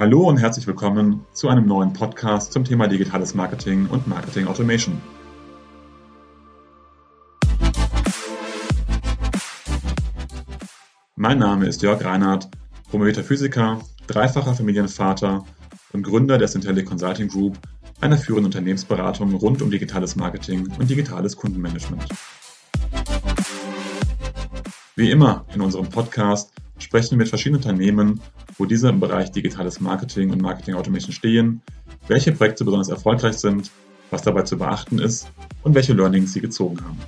Hallo und herzlich willkommen zu einem neuen Podcast zum Thema digitales Marketing und Marketing Automation. Mein Name ist Jörg Reinhardt, promovierter Physiker, dreifacher Familienvater und Gründer der Syntellic Consulting Group, einer führenden Unternehmensberatung rund um digitales Marketing und digitales Kundenmanagement. Wie immer in unserem Podcast sprechen wir mit verschiedenen Unternehmen, wo diese im Bereich digitales Marketing und Marketing Automation stehen, welche Projekte besonders erfolgreich sind, was dabei zu beachten ist und welche Learnings sie gezogen haben.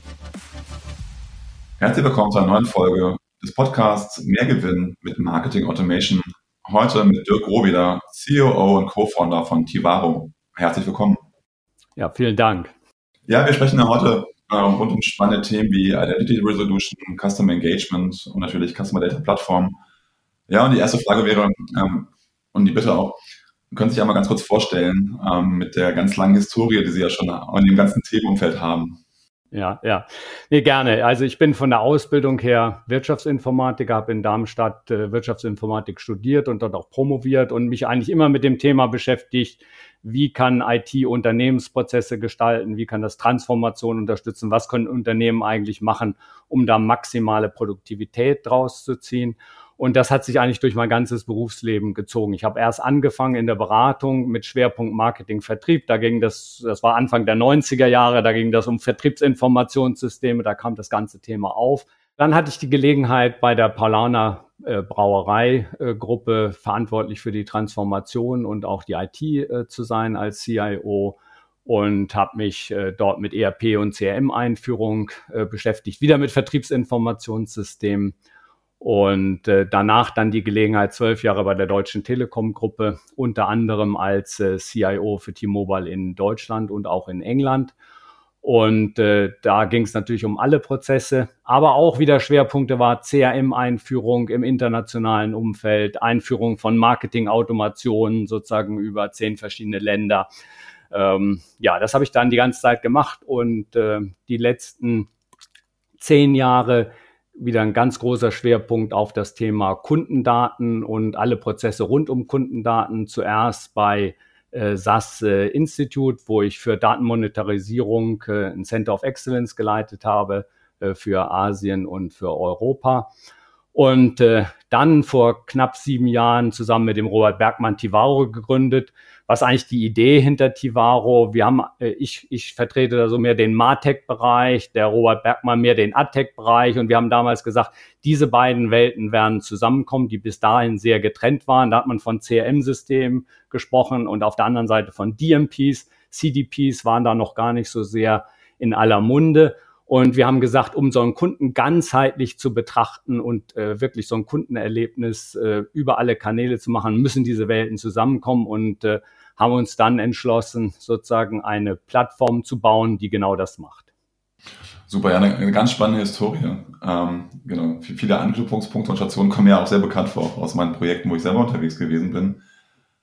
Herzlich willkommen zu einer neuen Folge des Podcasts Mehr Gewinn mit Marketing Automation. Heute mit Dirk Rohweder, CEO und Co-Founder von Tivaro. Herzlich willkommen. Ja, vielen Dank. Ja, wir sprechen ja heute äh, rund um spannende Themen wie Identity Resolution, Customer Engagement und natürlich Customer Data Plattform. Ja, und die erste Frage wäre, ähm, und die Bitte auch, können Sie sich einmal ganz kurz vorstellen ähm, mit der ganz langen Historie, die Sie ja schon in dem ganzen Themenumfeld haben. Ja, ja. Nee, gerne. Also ich bin von der Ausbildung her Wirtschaftsinformatiker, habe in Darmstadt äh, Wirtschaftsinformatik studiert und dort auch promoviert und mich eigentlich immer mit dem Thema beschäftigt, wie kann IT Unternehmensprozesse gestalten, wie kann das Transformation unterstützen, was können Unternehmen eigentlich machen, um da maximale Produktivität draus zu ziehen. Und das hat sich eigentlich durch mein ganzes Berufsleben gezogen. Ich habe erst angefangen in der Beratung mit Schwerpunkt Marketing, Vertrieb. Da ging das, das war Anfang der 90er Jahre, da ging das um Vertriebsinformationssysteme, da kam das ganze Thema auf. Dann hatte ich die Gelegenheit bei der Paulaner äh, Brauerei-Gruppe äh, verantwortlich für die Transformation und auch die IT äh, zu sein als CIO und habe mich äh, dort mit ERP und CRM-Einführung äh, beschäftigt, wieder mit Vertriebsinformationssystemen und äh, danach dann die Gelegenheit, zwölf Jahre bei der Deutschen Telekom-Gruppe, unter anderem als äh, CIO für T-Mobile in Deutschland und auch in England. Und äh, da ging es natürlich um alle Prozesse, aber auch wieder Schwerpunkte war CRM-Einführung im internationalen Umfeld, Einführung von Marketing-Automationen sozusagen über zehn verschiedene Länder. Ähm, ja, das habe ich dann die ganze Zeit gemacht und äh, die letzten zehn Jahre wieder ein ganz großer Schwerpunkt auf das Thema Kundendaten und alle Prozesse rund um Kundendaten. Zuerst bei äh, SAS äh, Institute, wo ich für Datenmonetarisierung äh, ein Center of Excellence geleitet habe äh, für Asien und für Europa. Und äh, dann vor knapp sieben Jahren zusammen mit dem Robert Bergmann Tivaro gegründet. Was eigentlich die Idee hinter Tivaro? Wir haben, äh, ich, ich vertrete da so mehr den Martech-Bereich, der Robert Bergmann mehr den Adtech-Bereich. Und wir haben damals gesagt, diese beiden Welten werden zusammenkommen, die bis dahin sehr getrennt waren. Da hat man von CRM-Systemen gesprochen und auf der anderen Seite von DMPs. CDPs waren da noch gar nicht so sehr in aller Munde. Und wir haben gesagt, um so einen Kunden ganzheitlich zu betrachten und äh, wirklich so ein Kundenerlebnis äh, über alle Kanäle zu machen, müssen diese Welten zusammenkommen und äh, haben uns dann entschlossen, sozusagen eine Plattform zu bauen, die genau das macht. Super, ja, eine, eine ganz spannende Historie. Ähm, genau, viele Anknüpfungspunkte und Stationen kommen ja auch sehr bekannt vor aus meinen Projekten, wo ich selber unterwegs gewesen bin.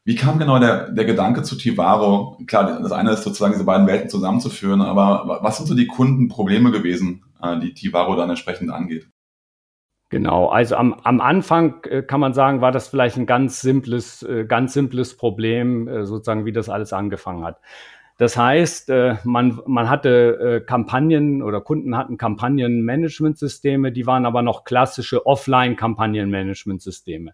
Wie kam genau der, der Gedanke zu Tivaro? Klar, das eine ist sozusagen diese beiden Welten zusammenzuführen, aber was sind so die Kundenprobleme gewesen, äh, die Tivaro dann entsprechend angeht? Genau, also am, am Anfang äh, kann man sagen, war das vielleicht ein ganz simples, äh, ganz simples Problem, sozusagen, wie das alles angefangen hat. Das heißt, man, man hatte Kampagnen oder Kunden hatten Kampagnenmanagementsysteme, die waren aber noch klassische Offline-Kampagnenmanagementsysteme.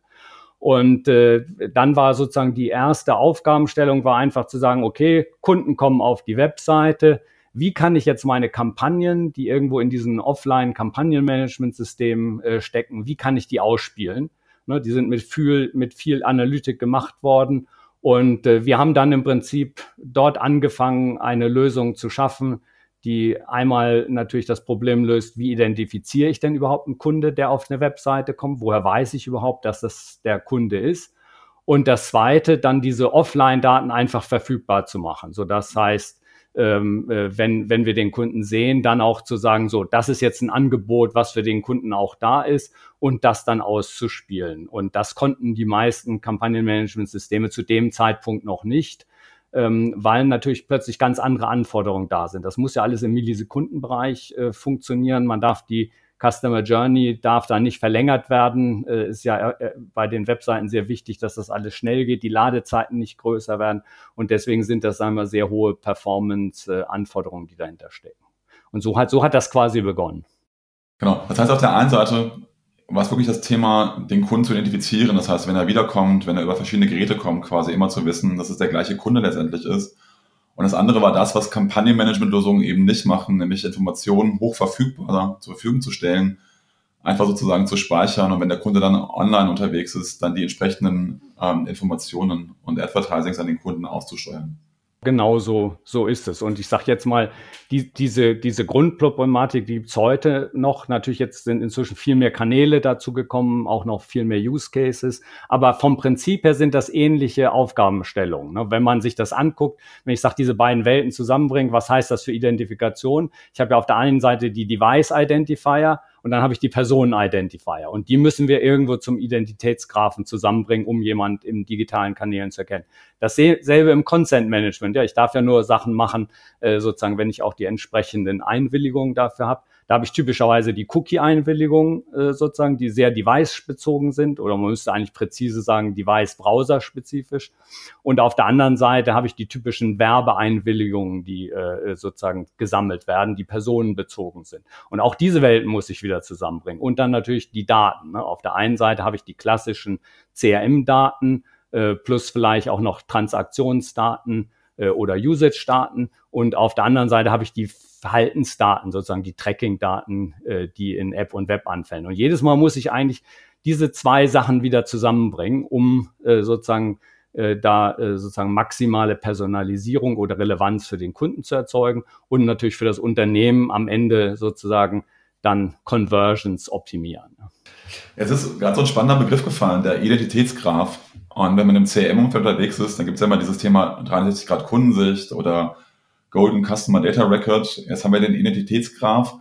Und äh, dann war sozusagen die erste Aufgabenstellung war einfach zu sagen, okay, Kunden kommen auf die Webseite. Wie kann ich jetzt meine Kampagnen, die irgendwo in diesen Offline-Kampagnenmanagement-Systemen äh, stecken, wie kann ich die ausspielen? Ne, die sind mit viel, mit viel Analytik gemacht worden. Und äh, wir haben dann im Prinzip dort angefangen, eine Lösung zu schaffen, die einmal natürlich das Problem löst, wie identifiziere ich denn überhaupt einen Kunde, der auf eine Webseite kommt? Woher weiß ich überhaupt, dass das der Kunde ist? Und das zweite, dann diese Offline-Daten einfach verfügbar zu machen. So, das heißt, ähm, äh, wenn, wenn wir den Kunden sehen, dann auch zu sagen, so, das ist jetzt ein Angebot, was für den Kunden auch da ist und das dann auszuspielen. Und das konnten die meisten Kampagnenmanagementsysteme zu dem Zeitpunkt noch nicht ähm, weil natürlich plötzlich ganz andere Anforderungen da sind. Das muss ja alles im Millisekundenbereich äh, funktionieren. Man darf die Customer Journey darf da nicht verlängert werden. Äh, ist ja äh, bei den Webseiten sehr wichtig, dass das alles schnell geht, die Ladezeiten nicht größer werden. Und deswegen sind das, sagen wir, sehr hohe Performance-Anforderungen, die dahinter stecken. Und so hat, so hat das quasi begonnen. Genau. Das heißt, auf der einen Seite war es wirklich das Thema, den Kunden zu identifizieren. Das heißt, wenn er wiederkommt, wenn er über verschiedene Geräte kommt, quasi immer zu wissen, dass es der gleiche Kunde letztendlich ist. Und das andere war das, was Kampagnenmanagement-Lösungen eben nicht machen, nämlich Informationen hoch verfügbar zur Verfügung zu stellen, einfach sozusagen zu speichern und wenn der Kunde dann online unterwegs ist, dann die entsprechenden ähm, Informationen und Advertisings an den Kunden auszusteuern. Genau so, so ist es. Und ich sage jetzt mal, die, diese, diese Grundproblematik, die gibt's heute noch. Natürlich jetzt sind inzwischen viel mehr Kanäle dazu gekommen, auch noch viel mehr Use Cases. Aber vom Prinzip her sind das ähnliche Aufgabenstellungen. Ne? Wenn man sich das anguckt, wenn ich sage, diese beiden Welten zusammenbringen, was heißt das für Identifikation? Ich habe ja auf der einen Seite die Device Identifier und dann habe ich die Personen-Identifier. Und die müssen wir irgendwo zum Identitätsgraphen zusammenbringen, um jemand im digitalen Kanälen zu erkennen. Dasselbe im Consent-Management. Ja, ich darf ja nur Sachen machen, äh, sozusagen, wenn ich auch die entsprechenden Einwilligungen dafür habe. Da habe ich typischerweise die Cookie-Einwilligungen äh, sozusagen, die sehr device-bezogen sind oder man müsste eigentlich präzise sagen, device-browser-spezifisch. Und auf der anderen Seite habe ich die typischen Werbeeinwilligungen, die äh, sozusagen gesammelt werden, die personenbezogen sind. Und auch diese Welten muss ich wieder zusammenbringen. Und dann natürlich die Daten. Ne? Auf der einen Seite habe ich die klassischen CRM-Daten äh, plus vielleicht auch noch Transaktionsdaten äh, oder Usage-Daten. Und auf der anderen Seite habe ich die Verhaltensdaten, sozusagen die Tracking-Daten, äh, die in App und Web anfällen. Und jedes Mal muss ich eigentlich diese zwei Sachen wieder zusammenbringen, um äh, sozusagen da sozusagen maximale Personalisierung oder Relevanz für den Kunden zu erzeugen und natürlich für das Unternehmen am Ende sozusagen dann Conversions optimieren. Es ist gerade so ein spannender Begriff gefallen, der Identitätsgraph. Und wenn man im CRM-Umfeld unterwegs ist, dann gibt es ja immer dieses Thema 360 Grad Kundensicht oder Golden Customer Data Record. Jetzt haben wir den Identitätsgraph.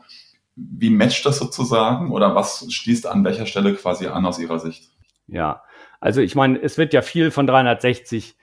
Wie matcht das sozusagen oder was schließt an welcher Stelle quasi an aus Ihrer Sicht? Ja, also ich meine, es wird ja viel von 360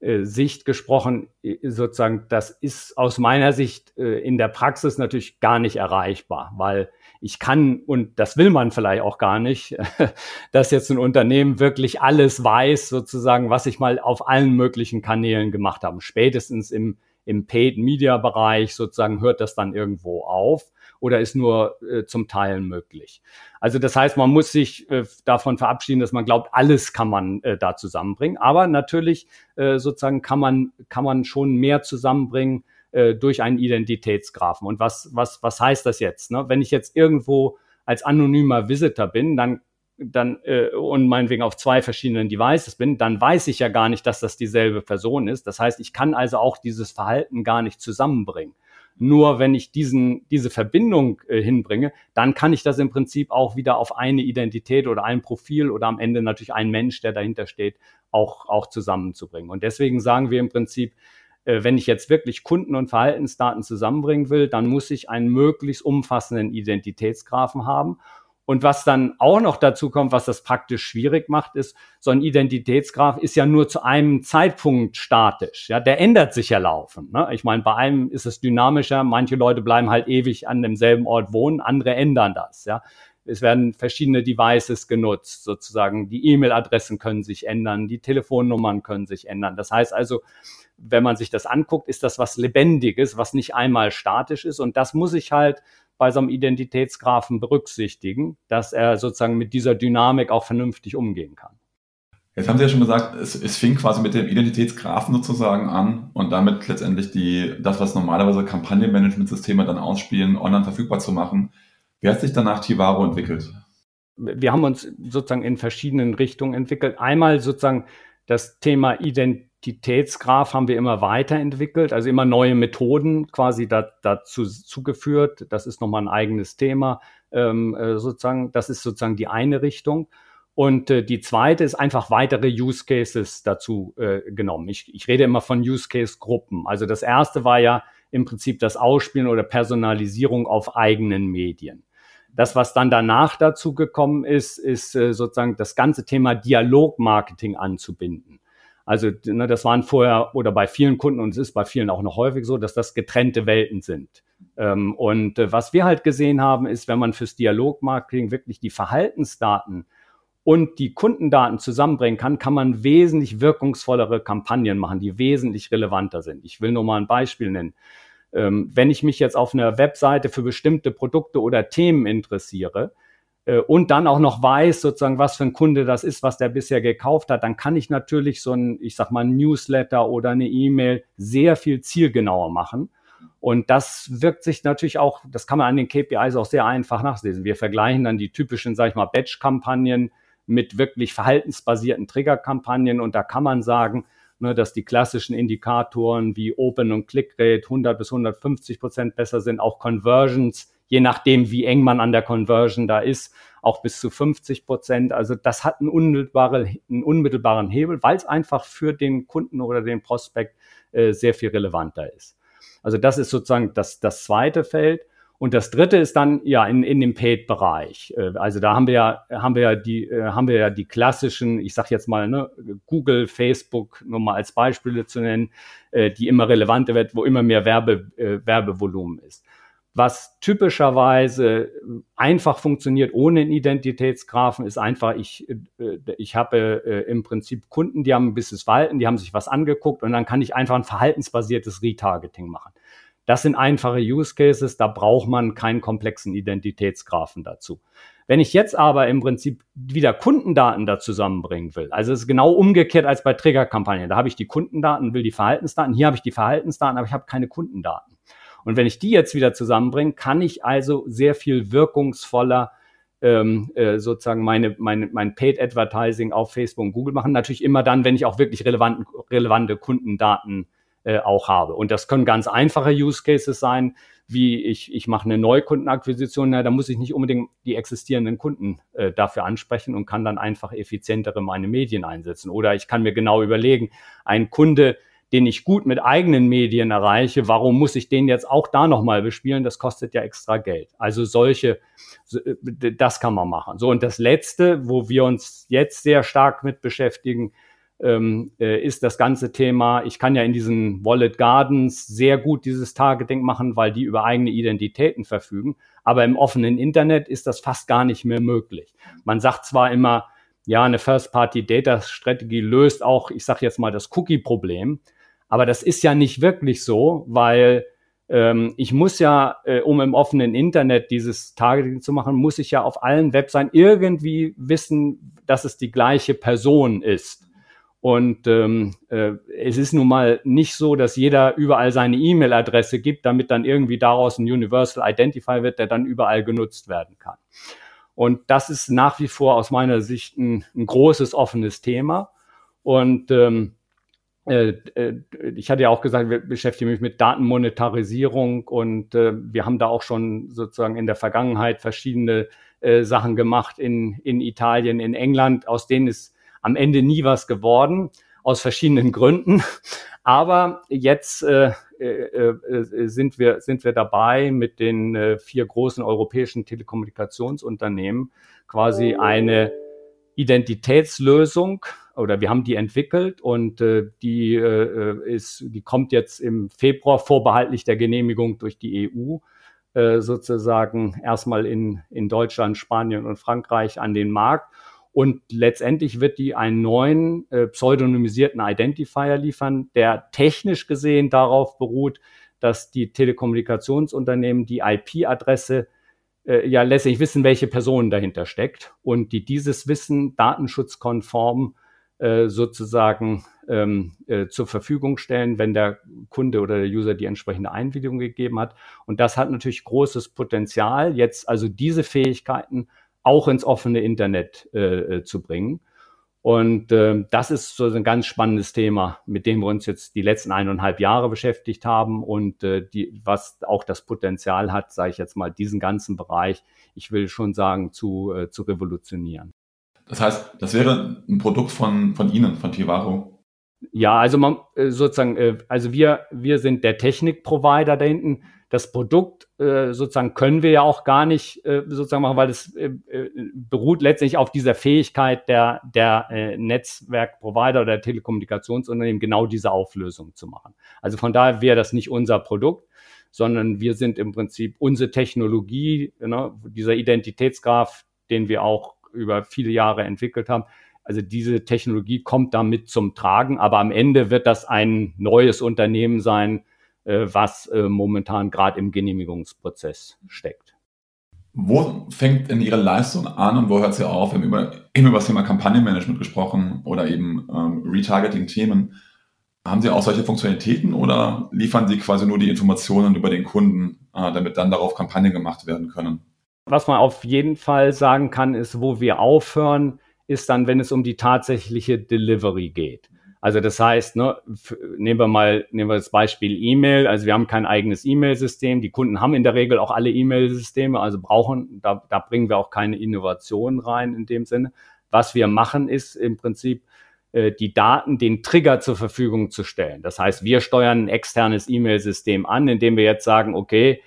äh, Sicht gesprochen, sozusagen, das ist aus meiner Sicht äh, in der Praxis natürlich gar nicht erreichbar, weil ich kann, und das will man vielleicht auch gar nicht, dass jetzt ein Unternehmen wirklich alles weiß, sozusagen, was ich mal auf allen möglichen Kanälen gemacht habe. Spätestens im im Paid-Media-Bereich sozusagen hört das dann irgendwo auf oder ist nur äh, zum Teil möglich. Also das heißt, man muss sich äh, davon verabschieden, dass man glaubt, alles kann man äh, da zusammenbringen. Aber natürlich äh, sozusagen kann man, kann man schon mehr zusammenbringen äh, durch einen Identitätsgraphen. Und was, was, was heißt das jetzt? Ne? Wenn ich jetzt irgendwo als anonymer Visitor bin, dann dann äh, und meinetwegen auf zwei verschiedenen Devices bin, dann weiß ich ja gar nicht, dass das dieselbe Person ist. Das heißt, ich kann also auch dieses Verhalten gar nicht zusammenbringen. Nur wenn ich diesen, diese Verbindung äh, hinbringe, dann kann ich das im Prinzip auch wieder auf eine Identität oder ein Profil oder am Ende natürlich ein Mensch, der dahinter steht, auch, auch zusammenzubringen. Und deswegen sagen wir im Prinzip, wenn ich jetzt wirklich Kunden- und Verhaltensdaten zusammenbringen will, dann muss ich einen möglichst umfassenden Identitätsgraphen haben. Und was dann auch noch dazu kommt, was das praktisch schwierig macht, ist, so ein Identitätsgraph ist ja nur zu einem Zeitpunkt statisch. Ja, der ändert sich ja laufend. Ne? Ich meine, bei einem ist es dynamischer. Manche Leute bleiben halt ewig an demselben Ort wohnen, andere ändern das. Ja, es werden verschiedene Devices genutzt, sozusagen. Die E-Mail-Adressen können sich ändern, die Telefonnummern können sich ändern. Das heißt also, wenn man sich das anguckt, ist das was Lebendiges, was nicht einmal statisch ist. Und das muss ich halt bei so einem Identitätsgraphen berücksichtigen, dass er sozusagen mit dieser Dynamik auch vernünftig umgehen kann. Jetzt haben Sie ja schon gesagt, es, es fing quasi mit dem Identitätsgraphen sozusagen an und damit letztendlich die, das, was normalerweise Kampagnenmanagementsysteme dann ausspielen, online verfügbar zu machen. Wie hat sich danach Tivaro entwickelt? Wir haben uns sozusagen in verschiedenen Richtungen entwickelt. Einmal sozusagen das Thema Identitätsgraph haben wir immer weiterentwickelt, also immer neue Methoden quasi da, dazu zugeführt. Das ist nochmal ein eigenes Thema. Ähm, äh, sozusagen, das ist sozusagen die eine Richtung. Und äh, die zweite ist einfach weitere Use Cases dazu äh, genommen. Ich, ich rede immer von Use Case Gruppen. Also das erste war ja im Prinzip das Ausspielen oder Personalisierung auf eigenen Medien. Das, was dann danach dazu gekommen ist, ist äh, sozusagen das ganze Thema Dialogmarketing anzubinden. Also ne, das waren vorher oder bei vielen Kunden und es ist bei vielen auch noch häufig so, dass das getrennte Welten sind. Ähm, und äh, was wir halt gesehen haben, ist, wenn man fürs Dialogmarketing wirklich die Verhaltensdaten und die Kundendaten zusammenbringen kann, kann man wesentlich wirkungsvollere Kampagnen machen, die wesentlich relevanter sind. Ich will nur mal ein Beispiel nennen. Ähm, wenn ich mich jetzt auf einer Webseite für bestimmte Produkte oder Themen interessiere, äh, und dann auch noch weiß, sozusagen, was für ein Kunde das ist, was der bisher gekauft hat, dann kann ich natürlich so ein, ich sag mal, Newsletter oder eine E-Mail sehr viel zielgenauer machen. Und das wirkt sich natürlich auch, das kann man an den KPIs auch sehr einfach nachlesen. Wir vergleichen dann die typischen, sag ich mal, Batch-Kampagnen mit wirklich verhaltensbasierten Trigger-Kampagnen und da kann man sagen, ne, dass die klassischen Indikatoren wie Open- und Click-Rate 100 bis 150 Prozent besser sind, auch Conversions je nachdem, wie eng man an der Conversion da ist, auch bis zu 50 Prozent. Also das hat einen, unmittelbare, einen unmittelbaren Hebel, weil es einfach für den Kunden oder den Prospekt äh, sehr viel relevanter ist. Also das ist sozusagen das, das zweite Feld. Und das dritte ist dann ja in, in dem Paid-Bereich. Äh, also da haben wir ja, haben wir ja die, äh, haben wir ja die klassischen, ich sage jetzt mal, ne, Google, Facebook, nur mal als Beispiele zu nennen, äh, die immer relevanter wird, wo immer mehr Werbe, Werbevolumen ist was typischerweise einfach funktioniert ohne einen Identitätsgrafen, ist einfach, ich, ich habe im Prinzip Kunden, die haben ein bisschen Verhalten, die haben sich was angeguckt und dann kann ich einfach ein verhaltensbasiertes Retargeting machen. Das sind einfache Use Cases, da braucht man keinen komplexen Identitätsgrafen dazu. Wenn ich jetzt aber im Prinzip wieder Kundendaten da zusammenbringen will, also es ist genau umgekehrt als bei Triggerkampagnen, da habe ich die Kundendaten, will die Verhaltensdaten, hier habe ich die Verhaltensdaten, aber ich habe keine Kundendaten. Und wenn ich die jetzt wieder zusammenbringe, kann ich also sehr viel wirkungsvoller ähm, äh, sozusagen meine, meine, mein Paid Advertising auf Facebook und Google machen. Natürlich immer dann, wenn ich auch wirklich relevanten, relevante Kundendaten äh, auch habe. Und das können ganz einfache Use Cases sein, wie ich, ich mache eine Neukundenakquisition, na, da muss ich nicht unbedingt die existierenden Kunden äh, dafür ansprechen und kann dann einfach effizientere meine Medien einsetzen. Oder ich kann mir genau überlegen, ein Kunde, den ich gut mit eigenen Medien erreiche, warum muss ich den jetzt auch da nochmal bespielen? Das kostet ja extra Geld. Also solche, äh, das kann man machen. So, und das Letzte, wo wir uns jetzt sehr stark mit beschäftigen, ähm, äh, ist das ganze Thema, ich kann ja in diesen Wallet Gardens sehr gut dieses Targeting machen, weil die über eigene Identitäten verfügen. Aber im offenen Internet ist das fast gar nicht mehr möglich. Man sagt zwar immer, ja, eine First-Party-Data-Strategie löst auch, ich sage jetzt mal, das Cookie-Problem. Aber das ist ja nicht wirklich so, weil ähm, ich muss ja, äh, um im offenen Internet dieses Targeting zu machen, muss ich ja auf allen Webseiten irgendwie wissen, dass es die gleiche Person ist. Und ähm, äh, es ist nun mal nicht so, dass jeder überall seine E-Mail-Adresse gibt, damit dann irgendwie daraus ein Universal Identifier wird, der dann überall genutzt werden kann. Und das ist nach wie vor aus meiner Sicht ein, ein großes offenes Thema. Und ähm, äh, äh, ich hatte ja auch gesagt, wir beschäftigen mich mit Datenmonetarisierung und äh, wir haben da auch schon sozusagen in der Vergangenheit verschiedene Sachen gemacht in, in Italien, in England, aus denen ist am Ende nie was geworden, aus verschiedenen Gründen. Aber jetzt äh, äh, sind, wir, sind wir dabei, mit den vier großen europäischen Telekommunikationsunternehmen quasi eine Identitätslösung oder wir haben die entwickelt und äh, die äh, ist, die kommt jetzt im Februar vorbehaltlich der Genehmigung durch die EU äh, sozusagen erstmal in, in Deutschland, Spanien und Frankreich an den Markt. Und letztendlich wird die einen neuen äh, pseudonymisierten Identifier liefern, der technisch gesehen darauf beruht, dass die Telekommunikationsunternehmen die IP-Adresse äh, ja letztlich wissen, welche Person dahinter steckt und die dieses Wissen datenschutzkonform äh, sozusagen ähm, äh, zur Verfügung stellen, wenn der Kunde oder der User die entsprechende Einwilligung gegeben hat. Und das hat natürlich großes Potenzial, jetzt also diese Fähigkeiten auch ins offene Internet äh, äh zu bringen. Und äh, das ist so ein ganz spannendes Thema, mit dem wir uns jetzt die letzten eineinhalb Jahre beschäftigt haben und äh, die, was auch das Potenzial hat, sage ich jetzt mal, diesen ganzen Bereich, ich will schon sagen, zu, äh, zu revolutionieren. Das heißt, das wäre ein Produkt von, von Ihnen, von Tivaro? Ja, also man äh, sozusagen, äh, also wir, wir sind der Technikprovider da hinten. Das Produkt äh, sozusagen können wir ja auch gar nicht sozusagen machen, weil es beruht letztlich auf dieser Fähigkeit der, der Netzwerkprovider oder der Telekommunikationsunternehmen, genau diese Auflösung zu machen. Also von daher wäre das nicht unser Produkt, sondern wir sind im Prinzip unsere Technologie, ne, dieser Identitätsgraph, den wir auch über viele Jahre entwickelt haben, also diese Technologie kommt damit zum Tragen, aber am Ende wird das ein neues Unternehmen sein, äh, was äh, momentan gerade im Genehmigungsprozess steckt. Wo fängt denn Ihre Leistung an und wo hört sie auf? Wir haben über, eben über das Thema Kampagnenmanagement gesprochen oder eben ähm, Retargeting-Themen. Haben Sie auch solche Funktionalitäten oder liefern Sie quasi nur die Informationen über den Kunden, äh, damit dann darauf Kampagnen gemacht werden können? Was man auf jeden Fall sagen kann, ist, wo wir aufhören, ist dann, wenn es um die tatsächliche Delivery geht. Also das heißt, ne, nehmen wir mal nehmen wir das Beispiel E-Mail. Also wir haben kein eigenes E-Mail-System. Die Kunden haben in der Regel auch alle E-Mail-Systeme, also brauchen, da, da bringen wir auch keine Innovation rein in dem Sinne. Was wir machen, ist im Prinzip äh, die Daten, den Trigger zur Verfügung zu stellen. Das heißt, wir steuern ein externes E-Mail-System an, indem wir jetzt sagen, okay,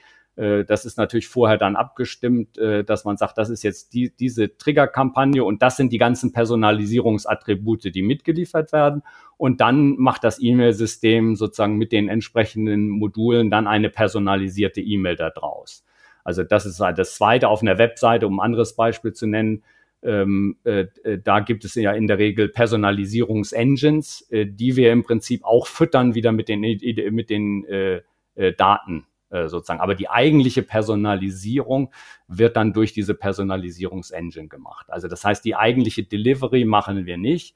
das ist natürlich vorher dann abgestimmt, äh, dass man sagt, das ist jetzt die, diese Triggerkampagne und das sind die ganzen Personalisierungsattribute, die mitgeliefert werden. Und dann macht das E-Mail-System sozusagen mit den entsprechenden Modulen dann eine personalisierte E-Mail daraus. Also das ist halt das Zweite auf einer Webseite, um ein anderes Beispiel zu nennen. Ähm, äh, äh, da gibt es ja in der Regel Personalisierungsengines, äh, die wir im Prinzip auch füttern wieder mit den, mit den äh, Daten äh, sozusagen. Aber die eigentliche Personalisierung wird dann durch diese Personalisierungsengine gemacht. Also das heißt, die eigentliche Delivery machen wir nicht.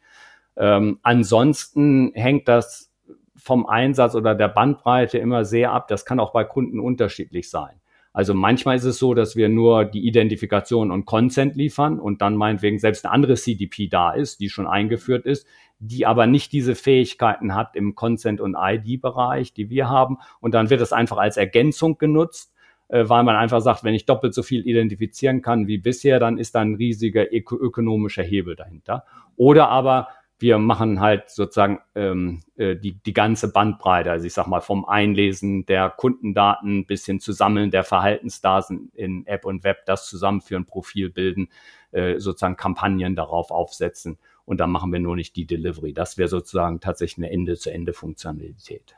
Ähm, ansonsten hängt das vom Einsatz oder der Bandbreite immer sehr ab. Das kann auch bei Kunden unterschiedlich sein. Also manchmal ist es so, dass wir nur die Identifikation und Consent liefern und dann meinetwegen selbst eine andere CDP da ist, die schon eingeführt ist, die aber nicht diese Fähigkeiten hat im Consent- und ID-Bereich, die wir haben. Und dann wird es einfach als Ergänzung genutzt, äh, weil man einfach sagt, wenn ich doppelt so viel identifizieren kann wie bisher, dann ist da ein riesiger ökonomischer Hebel dahinter. Oder aber wir machen halt sozusagen ähm, äh, die, die ganze Bandbreite, also ich sag mal vom Einlesen der Kundendaten bis hin zu Sammeln der Verhaltensdaten in App und Web, das zusammenführen, Profil bilden, äh, sozusagen Kampagnen darauf aufsetzen und dann machen wir nur nicht die Delivery. Das wäre sozusagen tatsächlich eine Ende-zu-Ende-Funktionalität.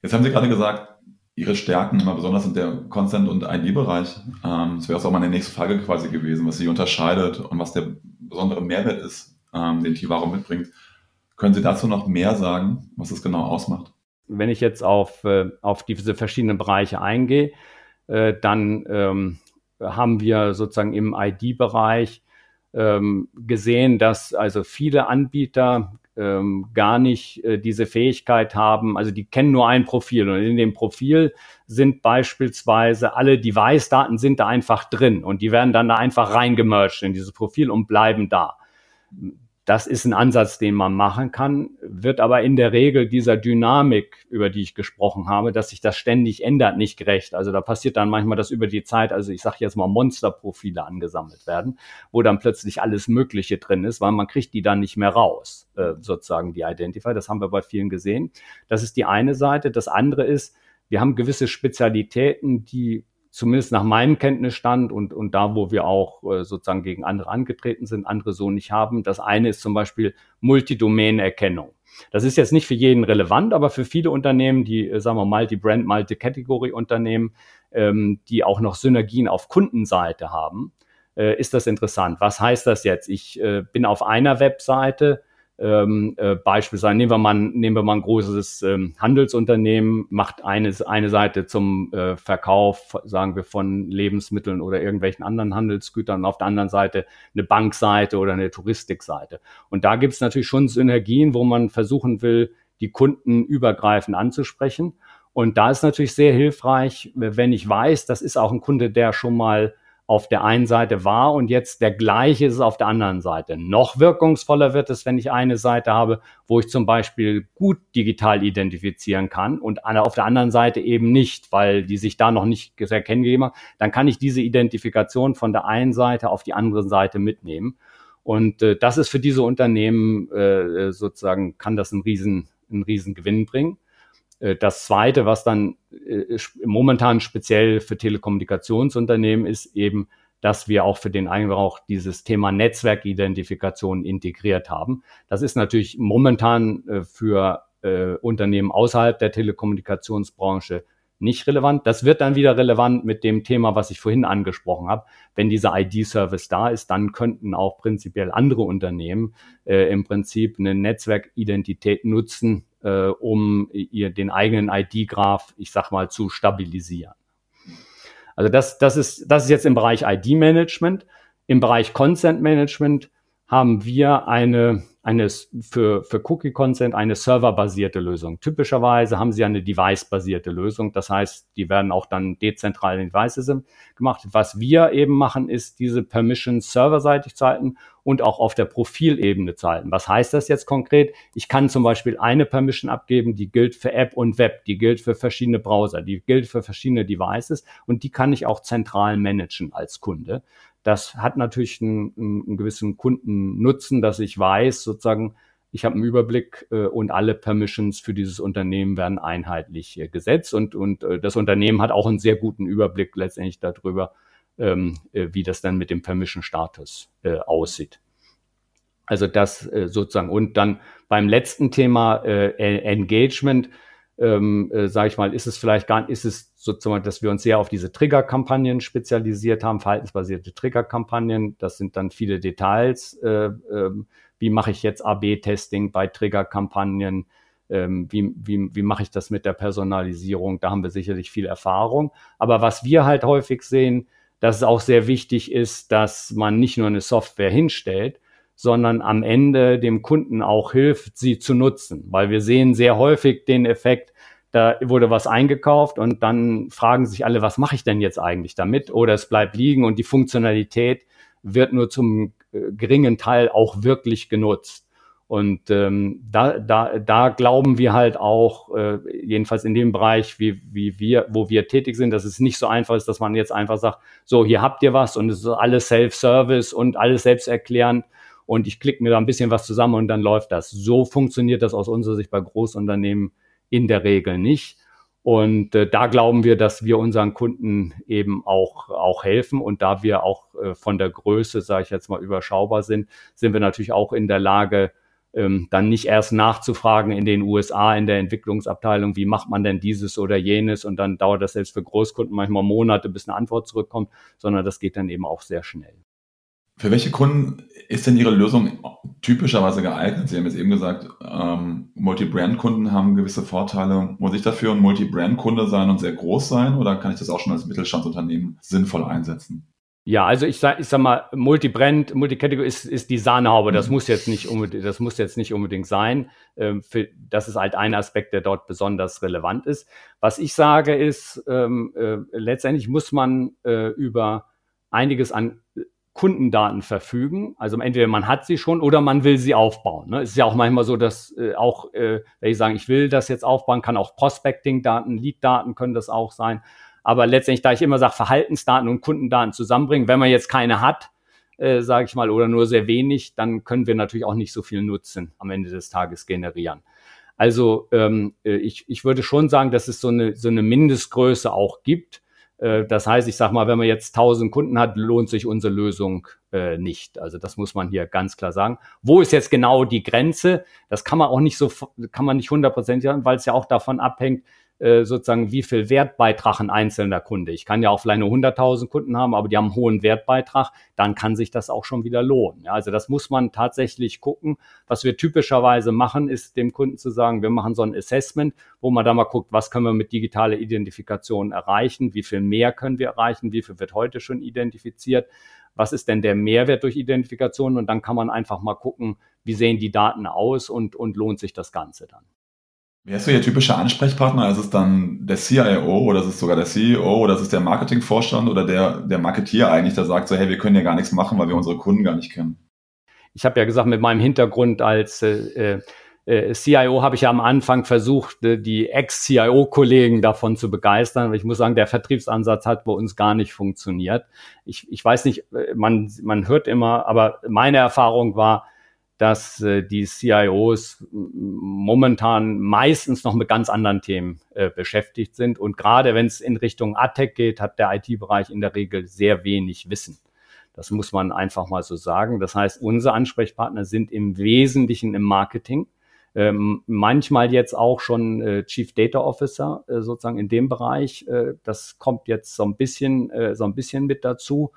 Jetzt haben Sie gerade gesagt, Ihre Stärken immer besonders in der Consent- und ID-Bereich. Ähm, das wäre auch meine nächste Frage quasi gewesen, was Sie unterscheidet und was der besondere Mehrwert ist ähm, den Tivaro mitbringt. Können Sie dazu noch mehr sagen, was es genau ausmacht? Wenn ich jetzt auf, äh, auf diese verschiedenen Bereiche eingehe, äh, dann ähm, haben wir sozusagen im ID-Bereich ähm, gesehen, dass also viele Anbieter ähm, gar nicht äh, diese Fähigkeit haben, also die kennen nur ein Profil und in dem Profil sind beispielsweise alle Device-Daten sind da einfach drin und die werden dann da einfach reingemerged in dieses Profil und bleiben da das ist ein Ansatz, den man machen kann, wird aber in der Regel dieser Dynamik, über die ich gesprochen habe, dass sich das ständig ändert, nicht gerecht. Also da passiert dann manchmal, dass über die Zeit, also ich sage jetzt mal Monsterprofile angesammelt werden, wo dann plötzlich alles Mögliche drin ist, weil man kriegt die dann nicht mehr raus, äh, sozusagen die Identifier. Das haben wir bei vielen gesehen. Das ist die eine Seite. Das andere ist, wir haben gewisse Spezialitäten, die zumindest nach meinem Kenntnisstand und, und da, wo wir auch äh, sozusagen gegen andere angetreten sind, andere so nicht haben. Das eine ist zum Beispiel Multidomänenerkennung. Das ist jetzt nicht für jeden relevant, aber für viele Unternehmen, die, äh, sagen wir, Multi-Brand, Multi-Category-Unternehmen, ähm, die auch noch Synergien auf Kundenseite haben, äh, ist das interessant. Was heißt das jetzt? Ich äh, bin auf einer Webseite, ähm, äh, beispielsweise nehmen wir mal, nehmen wir mal ein großes ähm, Handelsunternehmen, macht eine, eine Seite zum äh, Verkauf, sagen wir, von Lebensmitteln oder irgendwelchen anderen Handelsgütern und auf der anderen Seite eine Bankseite oder eine Touristikseite. Und da gibt es natürlich schon Synergien, wo man versuchen will, die Kunden übergreifend anzusprechen. Und da ist natürlich sehr hilfreich, wenn ich weiß, das ist auch ein Kunde, der schon mal auf der einen Seite war und jetzt der gleiche ist auf der anderen Seite. Noch wirkungsvoller wird es, wenn ich eine Seite habe, wo ich zum Beispiel gut digital identifizieren kann und auf der anderen Seite eben nicht, weil die sich da noch nicht erkennen gegeben haben. Dann kann ich diese Identifikation von der einen Seite auf die andere Seite mitnehmen. Und äh, das ist für diese Unternehmen äh, sozusagen, kann das einen riesen, einen riesen Gewinn bringen. Äh, das zweite, was dann äh, momentan speziell für Telekommunikationsunternehmen ist, eben, dass wir auch für den Einbrauch dieses Thema Netzwerkidentifikation integriert haben. Das ist natürlich momentan äh, für Unternehmen außerhalb der Telekommunikationsbranche nicht relevant. Das wird dann wieder relevant mit dem Thema, was ich vorhin angesprochen habe. Wenn dieser ID-Service da ist, dann könnten auch prinzipiell andere Unternehmen äh, im Prinzip eine Netzwerkidentität nutzen, äh, um ihr den eigenen ID-Graph, ich sag mal, zu stabilisieren. Also das, das ist, das ist jetzt im Bereich ID-Management. Im Bereich Consent Management haben wir eine eine für, für Cookie Consent eine serverbasierte Lösung. Typischerweise haben sie eine device-basierte Lösung. Das heißt, die werden auch dann dezentral in Devices gemacht. Was wir eben machen, ist diese Permissions serverseitig zu halten und auch auf der Profilebene zu halten. Was heißt das jetzt konkret? Ich kann zum Beispiel eine Permission abgeben, die gilt für App und Web, die gilt für verschiedene Browser, die gilt für verschiedene Devices und die kann ich auch zentral managen als Kunde. Das hat natürlich einen, einen gewissen Kundennutzen, dass ich weiß, sozusagen, ich habe einen Überblick äh, und alle Permissions für dieses Unternehmen werden einheitlich äh, gesetzt und, und äh, das Unternehmen hat auch einen sehr guten Überblick letztendlich darüber, ähm, äh, wie das dann mit dem Permission-Status äh, aussieht. Also das äh, sozusagen. Und dann beim letzten Thema äh, Engagement ähm, äh, sage ich mal, ist es vielleicht gar nicht, ist es sozusagen, dass wir uns sehr auf diese Triggerkampagnen spezialisiert haben, verhaltensbasierte Triggerkampagnen. Das sind dann viele Details. Äh, äh, wie mache ich jetzt AB-Testing bei Triggerkampagnen? Ähm, wie, wie, wie mache ich das mit der Personalisierung? Da haben wir sicherlich viel Erfahrung. Aber was wir halt häufig sehen, dass es auch sehr wichtig ist, dass man nicht nur eine Software hinstellt, sondern am Ende dem Kunden auch hilft, sie zu nutzen. Weil wir sehen sehr häufig den Effekt, da wurde was eingekauft und dann fragen sich alle, was mache ich denn jetzt eigentlich damit? Oder es bleibt liegen und die Funktionalität wird nur zum äh, geringen Teil auch wirklich genutzt. Und ähm, da, da, da glauben wir halt auch, äh, jedenfalls in dem Bereich, wie, wie wir, wo wir tätig sind, dass es nicht so einfach ist, dass man jetzt einfach sagt, so, hier habt ihr was und es ist alles Self-Service und alles selbsterklärend und ich klicke mir da ein bisschen was zusammen und dann läuft das. So funktioniert das aus unserer Sicht bei Großunternehmen in der Regel nicht. Und äh, da glauben wir, dass wir unseren Kunden eben auch, auch helfen. Und da wir auch äh, von der Größe, sage ich jetzt mal, überschaubar sind, sind wir natürlich auch in der Lage, ähm, dann nicht erst nachzufragen in den USA in der Entwicklungsabteilung, wie macht man denn dieses oder jenes und dann dauert das selbst für Großkunden manchmal Monate, bis eine Antwort zurückkommt, sondern das geht dann eben auch sehr schnell. Für welche Kunden ist denn Ihre Lösung typischerweise geeignet? Sie haben jetzt eben gesagt, ähm, Multi-Brand-Kunden haben gewisse Vorteile. Muss ich dafür ein Multi-Brand-Kunde sein und sehr groß sein oder kann ich das auch schon als Mittelstandsunternehmen sinnvoll einsetzen? Ja, also ich sag, ich sag mal, Multi-Brand, Multi-Category ist, ist die Sahnehaube. Das mhm. muss jetzt nicht unbedingt, das muss jetzt nicht unbedingt sein. Ähm, für, das ist halt ein Aspekt, der dort besonders relevant ist. Was ich sage ist, ähm, äh, letztendlich muss man äh, über einiges an Kundendaten verfügen. Also entweder man hat sie schon oder man will sie aufbauen. Ne? Es ist ja auch manchmal so, dass äh, auch, äh, wenn ich sage, ich will das jetzt aufbauen, kann auch Prospecting-Daten, Lead-Daten können das auch sein. Aber letztendlich, da ich immer sage, Verhaltensdaten und Kundendaten zusammenbringen, wenn man jetzt keine hat, äh, sage ich mal, oder nur sehr wenig, dann können wir natürlich auch nicht so viel Nutzen am Ende des Tages generieren. Also ähm, äh, ich, ich würde schon sagen, dass es so eine, so eine Mindestgröße auch gibt das heißt, ich sage mal, wenn man jetzt 1000 Kunden hat, lohnt sich unsere Lösung äh, nicht. Also das muss man hier ganz klar sagen. Wo ist jetzt genau die Grenze? Das kann man auch nicht so, kann man nicht hundertprozentig sagen, weil es ja auch davon abhängt, äh, sozusagen, wie viel Wertbeitrag ein einzelner Kunde. Ich kann ja auch vielleicht nur 100.000 Kunden haben, aber die haben einen hohen Wertbeitrag, dann kann sich das auch schon wieder lohnen. Ja, also das muss man tatsächlich gucken. Was wir typischerweise machen, ist dem Kunden zu sagen, wir machen so ein Assessment, wo man da mal guckt, was können wir mit digitaler Identifikation erreichen, wie viel mehr können wir erreichen, wie viel wird heute schon identifiziert was ist denn der Mehrwert durch Identifikation und dann kann man einfach mal gucken, wie sehen die Daten aus und, und lohnt sich das Ganze dann. Wer ist so Ihr typischer Ansprechpartner? Ist es dann der CIO oder ist es sogar der CEO oder ist es der Marketingvorstand oder der, der Marketier eigentlich, der sagt so, hey, wir können ja gar nichts machen, weil wir unsere Kunden gar nicht kennen? Ich habe ja gesagt, mit meinem Hintergrund als äh, äh, CIO habe ich ja am Anfang versucht, äh, die Ex-CIO-Kollegen davon zu begeistern. Ich muss sagen, der Vertriebsansatz hat bei uns gar nicht funktioniert. Ich, ich weiß nicht, äh, man, man hört immer, aber meine Erfahrung war, dass äh, die CIOs momentan meistens noch mit ganz anderen Themen äh, beschäftigt sind. Und gerade wenn es in Richtung ATEC geht, hat der IT-Bereich in der Regel sehr wenig Wissen. Das muss man einfach mal so sagen. Das heißt, unsere Ansprechpartner sind im Wesentlichen im Marketing ähm, manchmal jetzt auch schon äh, Chief Data Officer äh, sozusagen in dem Bereich. Äh, das kommt jetzt so ein bisschen, äh, so ein bisschen mit dazu.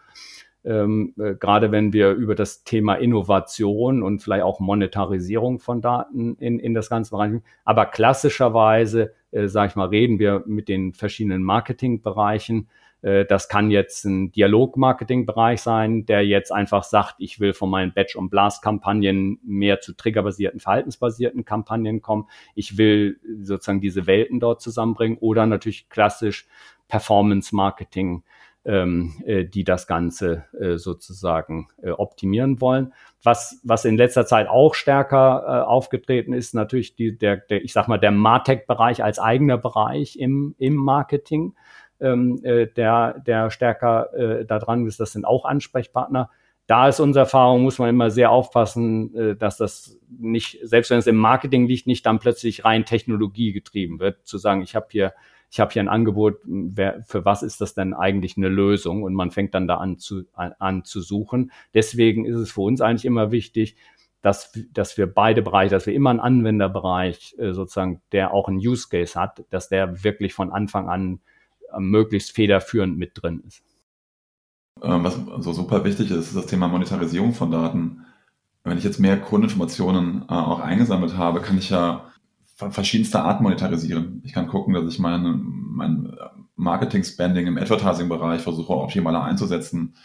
Ähm, äh, gerade wenn wir über das Thema Innovation und vielleicht auch Monetarisierung von Daten in, in das ganze Bereich. Aber klassischerweise, äh, sage ich mal, reden wir mit den verschiedenen Marketingbereichen äh, das kann jetzt ein Dialog-Marketing-Bereich sein, der jetzt einfach sagt, ich will von meinen Batch- und Blast-Kampagnen mehr zu triggerbasierten, verhaltensbasierten Kampagnen kommen. Ich will sozusagen diese Welten dort zusammenbringen oder natürlich klassisch Performance-Marketing, die das Ganze äh, sozusagen äh, optimieren wollen. Was, was in letzter Zeit auch stärker äh, aufgetreten ist, natürlich die, der, der, ich sag mal, der Martech-Bereich als eigener Bereich im, im Marketing ähm, äh, der, der stärker äh, da dran ist. Das sind auch Ansprechpartner. Da ist unsere Erfahrung, muss man immer sehr aufpassen, äh, dass das nicht, selbst wenn es im Marketing liegt, nicht dann plötzlich rein Technologie getrieben wird, zu sagen, ich habe hier ich habe hier ein Angebot, wer, für was ist das denn eigentlich eine Lösung? Und man fängt dann da an zu, an, zu suchen. Deswegen ist es für uns eigentlich immer wichtig, dass, dass wir beide Bereiche, dass wir immer einen Anwenderbereich äh, sozusagen, der auch einen Use Case hat, dass der wirklich von Anfang an möglichst federführend mit drin ist. Ähm, was so super wichtig ist, ist das Thema Monetarisierung von Daten. Wenn ich jetzt mehr Kundeninformationen äh, auch eingesammelt habe, kann ich ja verschiedenste Arten monetarisieren. Ich kann gucken, dass ich mein, mein Marketing-Spending im Advertising-Bereich versuche optimaler einzusetzen.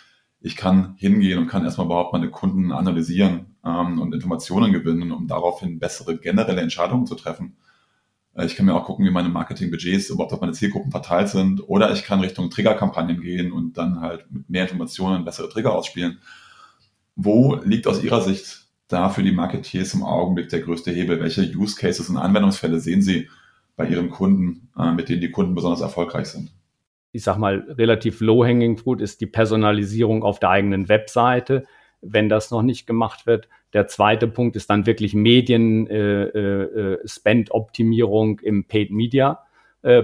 Ich kann hingehen und kann erstmal überhaupt meine Kunden analysieren ähm, und Informationen gewinnen, um daraufhin bessere generelle Entscheidungen zu treffen. Äh, ich kann mir auch gucken, wie meine Marketingbudgets überhaupt auf meine Zielgruppen verteilt sind. Oder ich kann Richtung Triggerkampagnen gehen und dann halt mit mehr Informationen bessere Trigger ausspielen. Wo liegt aus Ihrer Sicht da für die Marketeers im Augenblick der größte Hebel? Welche Use Cases und Anwendungsfälle sehen Sie bei Ihren Kunden, äh, mit denen die Kunden besonders erfolgreich sind? Ich sag mal, relativ low-hanging fruit ist die Personalisierung auf der eigenen Webseite wenn das noch nicht gemacht wird. Der zweite Punkt ist dann wirklich Medien-Spend-Optimierung äh, äh, im Paid-Media. Äh.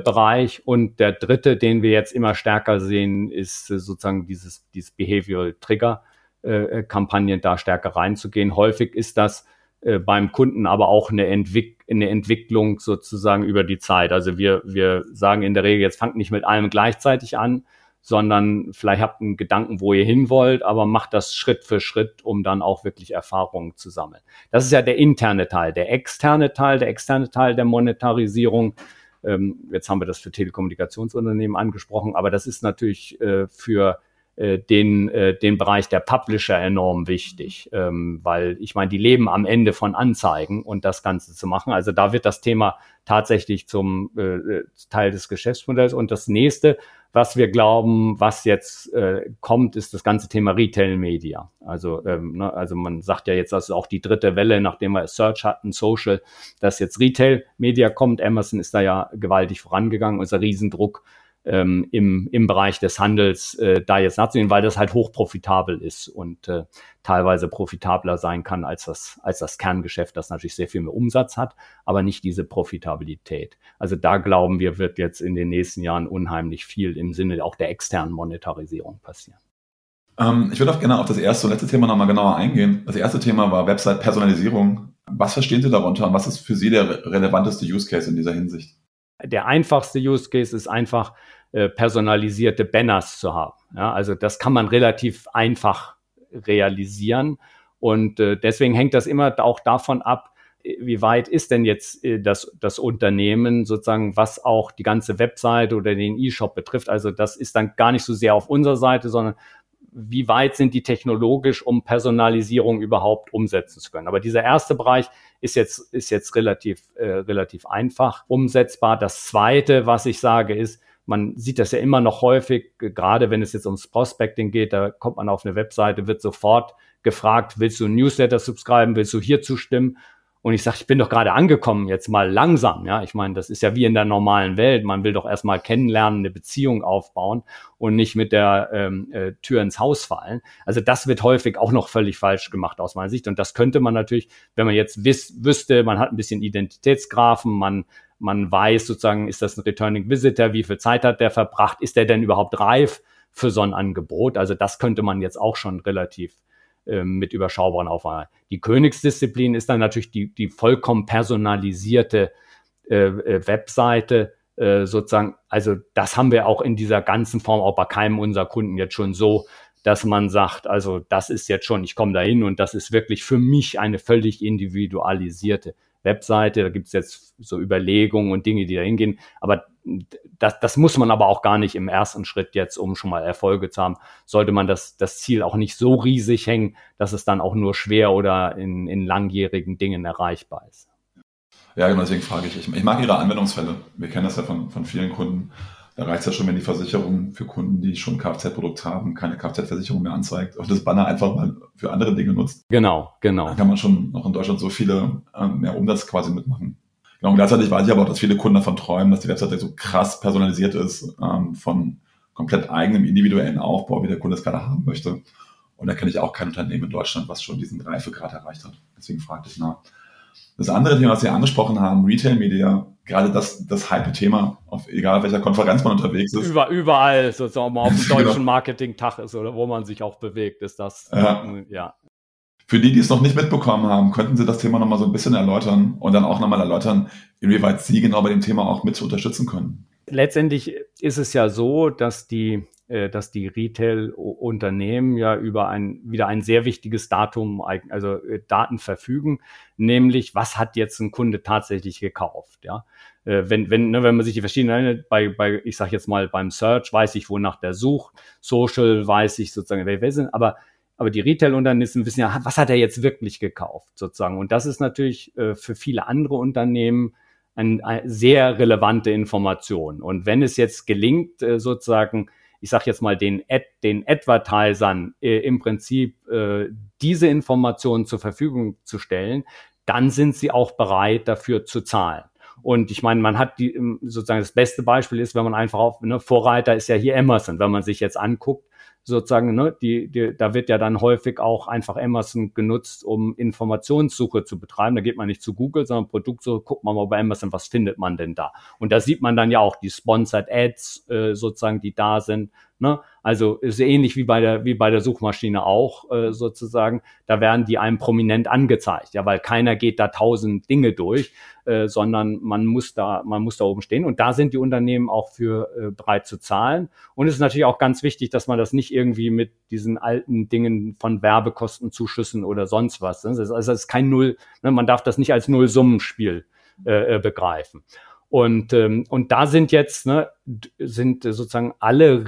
Und der dritte, den wir jetzt immer stärker sehen, ist äh, sozusagen dieses, dieses Behavioral Trigger äh, Kampagnen da stärker reinzugehen. Häufig ist das äh, beim Kunden aber auch eine, Entwick eine Entwicklung sozusagen über die Zeit. Also wir, wir sagen in der Regel, jetzt fangt nicht mit allem gleichzeitig an, sondern vielleicht habt einen Gedanken, wo ihr hin wollt, aber macht das Schritt für Schritt, um dann auch wirklich Erfahrungen zu sammeln. Das ist ja der interne Teil. Der externe Teil, der externe Teil der Monetarisierung, ähm, jetzt haben wir das für Telekommunikationsunternehmen angesprochen, aber das ist natürlich äh, für den, äh, den Bereich der Publisher enorm wichtig, ähm, weil ich meine, die leben am Ende von Anzeigen und das Ganze zu machen. Also da wird das Thema tatsächlich zum äh, Teil des Geschäftsmodells. Und das nächste, was wir glauben, was jetzt äh, kommt, ist das ganze Thema Retail Media. Also, ähm, ne, also man sagt ja jetzt, das ist auch die dritte Welle, nachdem wir Search hatten, Social, dass jetzt Retail Media kommt. Amazon ist da ja gewaltig vorangegangen, unser Riesendruck ähm, im, im Bereich des Handels äh, da jetzt nachzunehmen, weil das halt hochprofitabel ist und äh, teilweise profitabler sein kann als das, als das Kerngeschäft, das natürlich sehr viel mehr Umsatz hat, aber nicht diese Profitabilität. Also da glauben wir, wird jetzt in den nächsten Jahren unheimlich viel im Sinne auch der externen Monetarisierung passieren. Ähm, ich würde auch gerne auf das erste und letzte Thema nochmal genauer eingehen. Das erste Thema war Website-Personalisierung. Was verstehen Sie darunter und was ist für Sie der relevanteste Use Case in dieser Hinsicht? Der einfachste Use Case ist einfach, äh, personalisierte Banners zu haben. Ja, also das kann man relativ einfach realisieren. Und äh, deswegen hängt das immer auch davon ab, wie weit ist denn jetzt äh, das, das Unternehmen sozusagen, was auch die ganze Webseite oder den E-Shop betrifft. Also das ist dann gar nicht so sehr auf unserer Seite, sondern wie weit sind die technologisch, um Personalisierung überhaupt umsetzen zu können. Aber dieser erste Bereich ist jetzt, ist jetzt relativ, äh, relativ einfach umsetzbar. Das zweite, was ich sage, ist, man sieht das ja immer noch häufig, gerade wenn es jetzt ums Prospecting geht, da kommt man auf eine Webseite, wird sofort gefragt, willst du Newsletter subscriben, willst du hier zustimmen? Und ich sage, ich bin doch gerade angekommen, jetzt mal langsam. Ja, ich meine, das ist ja wie in der normalen Welt. Man will doch erstmal kennenlernen, eine Beziehung aufbauen und nicht mit der ähm, äh, Tür ins Haus fallen. Also das wird häufig auch noch völlig falsch gemacht aus meiner Sicht. Und das könnte man natürlich, wenn man jetzt wiss, wüsste, man hat ein bisschen Identitätsgrafen, man man weiß sozusagen, ist das ein Returning Visitor, wie viel Zeit hat der verbracht, ist der denn überhaupt reif für so ein Angebot? Also das könnte man jetzt auch schon relativ mit überschaubaren Aufwand. Die Königsdisziplin ist dann natürlich die, die vollkommen personalisierte äh, äh, Webseite, äh, sozusagen. Also das haben wir auch in dieser ganzen Form auch bei keinem unserer Kunden jetzt schon so, dass man sagt, also das ist jetzt schon, ich komme da hin und das ist wirklich für mich eine völlig individualisierte Webseite. Da gibt es jetzt so Überlegungen und Dinge, die da hingehen. Aber das, das muss man aber auch gar nicht im ersten Schritt jetzt, um schon mal Erfolge zu haben, sollte man das, das Ziel auch nicht so riesig hängen, dass es dann auch nur schwer oder in, in langjährigen Dingen erreichbar ist. Ja, genau, deswegen frage ich. Ich mag Ihre Anwendungsfälle. Wir kennen das ja von, von vielen Kunden. Da reicht es ja schon, wenn die Versicherung für Kunden, die schon Kfz-Produkt haben, keine Kfz-Versicherung mehr anzeigt und das Banner einfach mal für andere Dinge nutzt. Genau, genau. Da kann man schon noch in Deutschland so viele ähm, mehr Umsatz quasi mitmachen. Genau, und gleichzeitig weiß ich aber auch, dass viele Kunden davon träumen, dass die Webseite so krass personalisiert ist, ähm, von komplett eigenem individuellen Aufbau, wie der Kunde es gerade haben möchte. Und da kenne ich auch kein Unternehmen in Deutschland, was schon diesen Reifegrad erreicht hat. Deswegen fragte ich nach. Das andere Thema, was Sie angesprochen haben, Retail Media, gerade das, das Hype-Thema, auf egal welcher Konferenz man unterwegs ist. Über, überall, sozusagen, ob man auf dem genau. deutschen Marketing-Tag ist oder wo man sich auch bewegt, ist das, ja. ja. Für die, die es noch nicht mitbekommen haben, könnten Sie das Thema nochmal so ein bisschen erläutern und dann auch nochmal erläutern, inwieweit Sie genau bei dem Thema auch mit unterstützen können. Letztendlich ist es ja so, dass die, äh, dass die Retail-Unternehmen ja über ein, wieder ein sehr wichtiges Datum, also äh, Daten verfügen, nämlich was hat jetzt ein Kunde tatsächlich gekauft, ja. Äh, wenn, wenn, ne, wenn man sich die verschiedenen, bei, bei, ich sag jetzt mal, beim Search weiß ich, wonach der sucht, Social weiß ich sozusagen, wer sind, aber aber die Retail-Unternehmen wissen ja, was hat er jetzt wirklich gekauft sozusagen. Und das ist natürlich äh, für viele andere Unternehmen eine, eine sehr relevante Information. Und wenn es jetzt gelingt, äh, sozusagen, ich sage jetzt mal den, Ad, den Advertisern äh, im Prinzip äh, diese Informationen zur Verfügung zu stellen, dann sind sie auch bereit, dafür zu zahlen. Und ich meine, man hat die sozusagen das beste Beispiel ist, wenn man einfach auf ne, Vorreiter ist ja hier Emerson, wenn man sich jetzt anguckt, sozusagen, ne, die, die, da wird ja dann häufig auch einfach Amazon genutzt, um Informationssuche zu betreiben. Da geht man nicht zu Google, sondern Produktsuche, guckt man mal bei Amazon, was findet man denn da? Und da sieht man dann ja auch die Sponsored Ads äh, sozusagen, die da sind. Ne? Also ist ähnlich wie bei der wie bei der Suchmaschine auch äh, sozusagen. Da werden die einem prominent angezeigt, ja, weil keiner geht da tausend Dinge durch, äh, sondern man muss da man muss da oben stehen und da sind die Unternehmen auch für äh, bereit zu zahlen. Und es ist natürlich auch ganz wichtig, dass man das nicht irgendwie mit diesen alten Dingen von Werbekostenzuschüssen oder sonst was. Ne? Also es ist kein Null. Ne? Man darf das nicht als Nullsummenspiel äh, äh begreifen. Und, ähm, und da sind jetzt, ne, sind sozusagen alle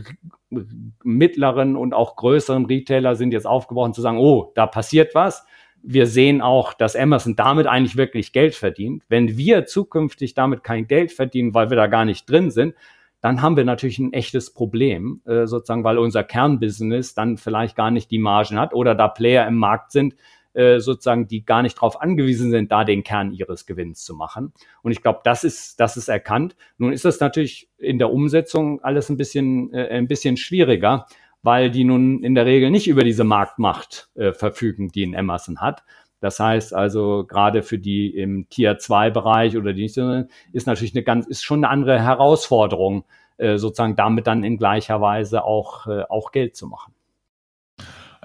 mittleren und auch größeren Retailer sind jetzt aufgebrochen zu sagen, oh, da passiert was. Wir sehen auch, dass Amazon damit eigentlich wirklich Geld verdient. Wenn wir zukünftig damit kein Geld verdienen, weil wir da gar nicht drin sind, dann haben wir natürlich ein echtes Problem, äh, sozusagen, weil unser Kernbusiness dann vielleicht gar nicht die Margen hat oder da Player im Markt sind, äh, sozusagen, die gar nicht darauf angewiesen sind, da den Kern ihres Gewinns zu machen. Und ich glaube, das ist, das ist erkannt. Nun ist das natürlich in der Umsetzung alles ein bisschen, äh, ein bisschen schwieriger, weil die nun in der Regel nicht über diese Marktmacht äh, verfügen, die ein Amazon hat. Das heißt also, gerade für die im Tier 2 Bereich oder die nicht, ist natürlich eine ganz, ist schon eine andere Herausforderung, äh, sozusagen damit dann in gleicher Weise auch, äh, auch Geld zu machen.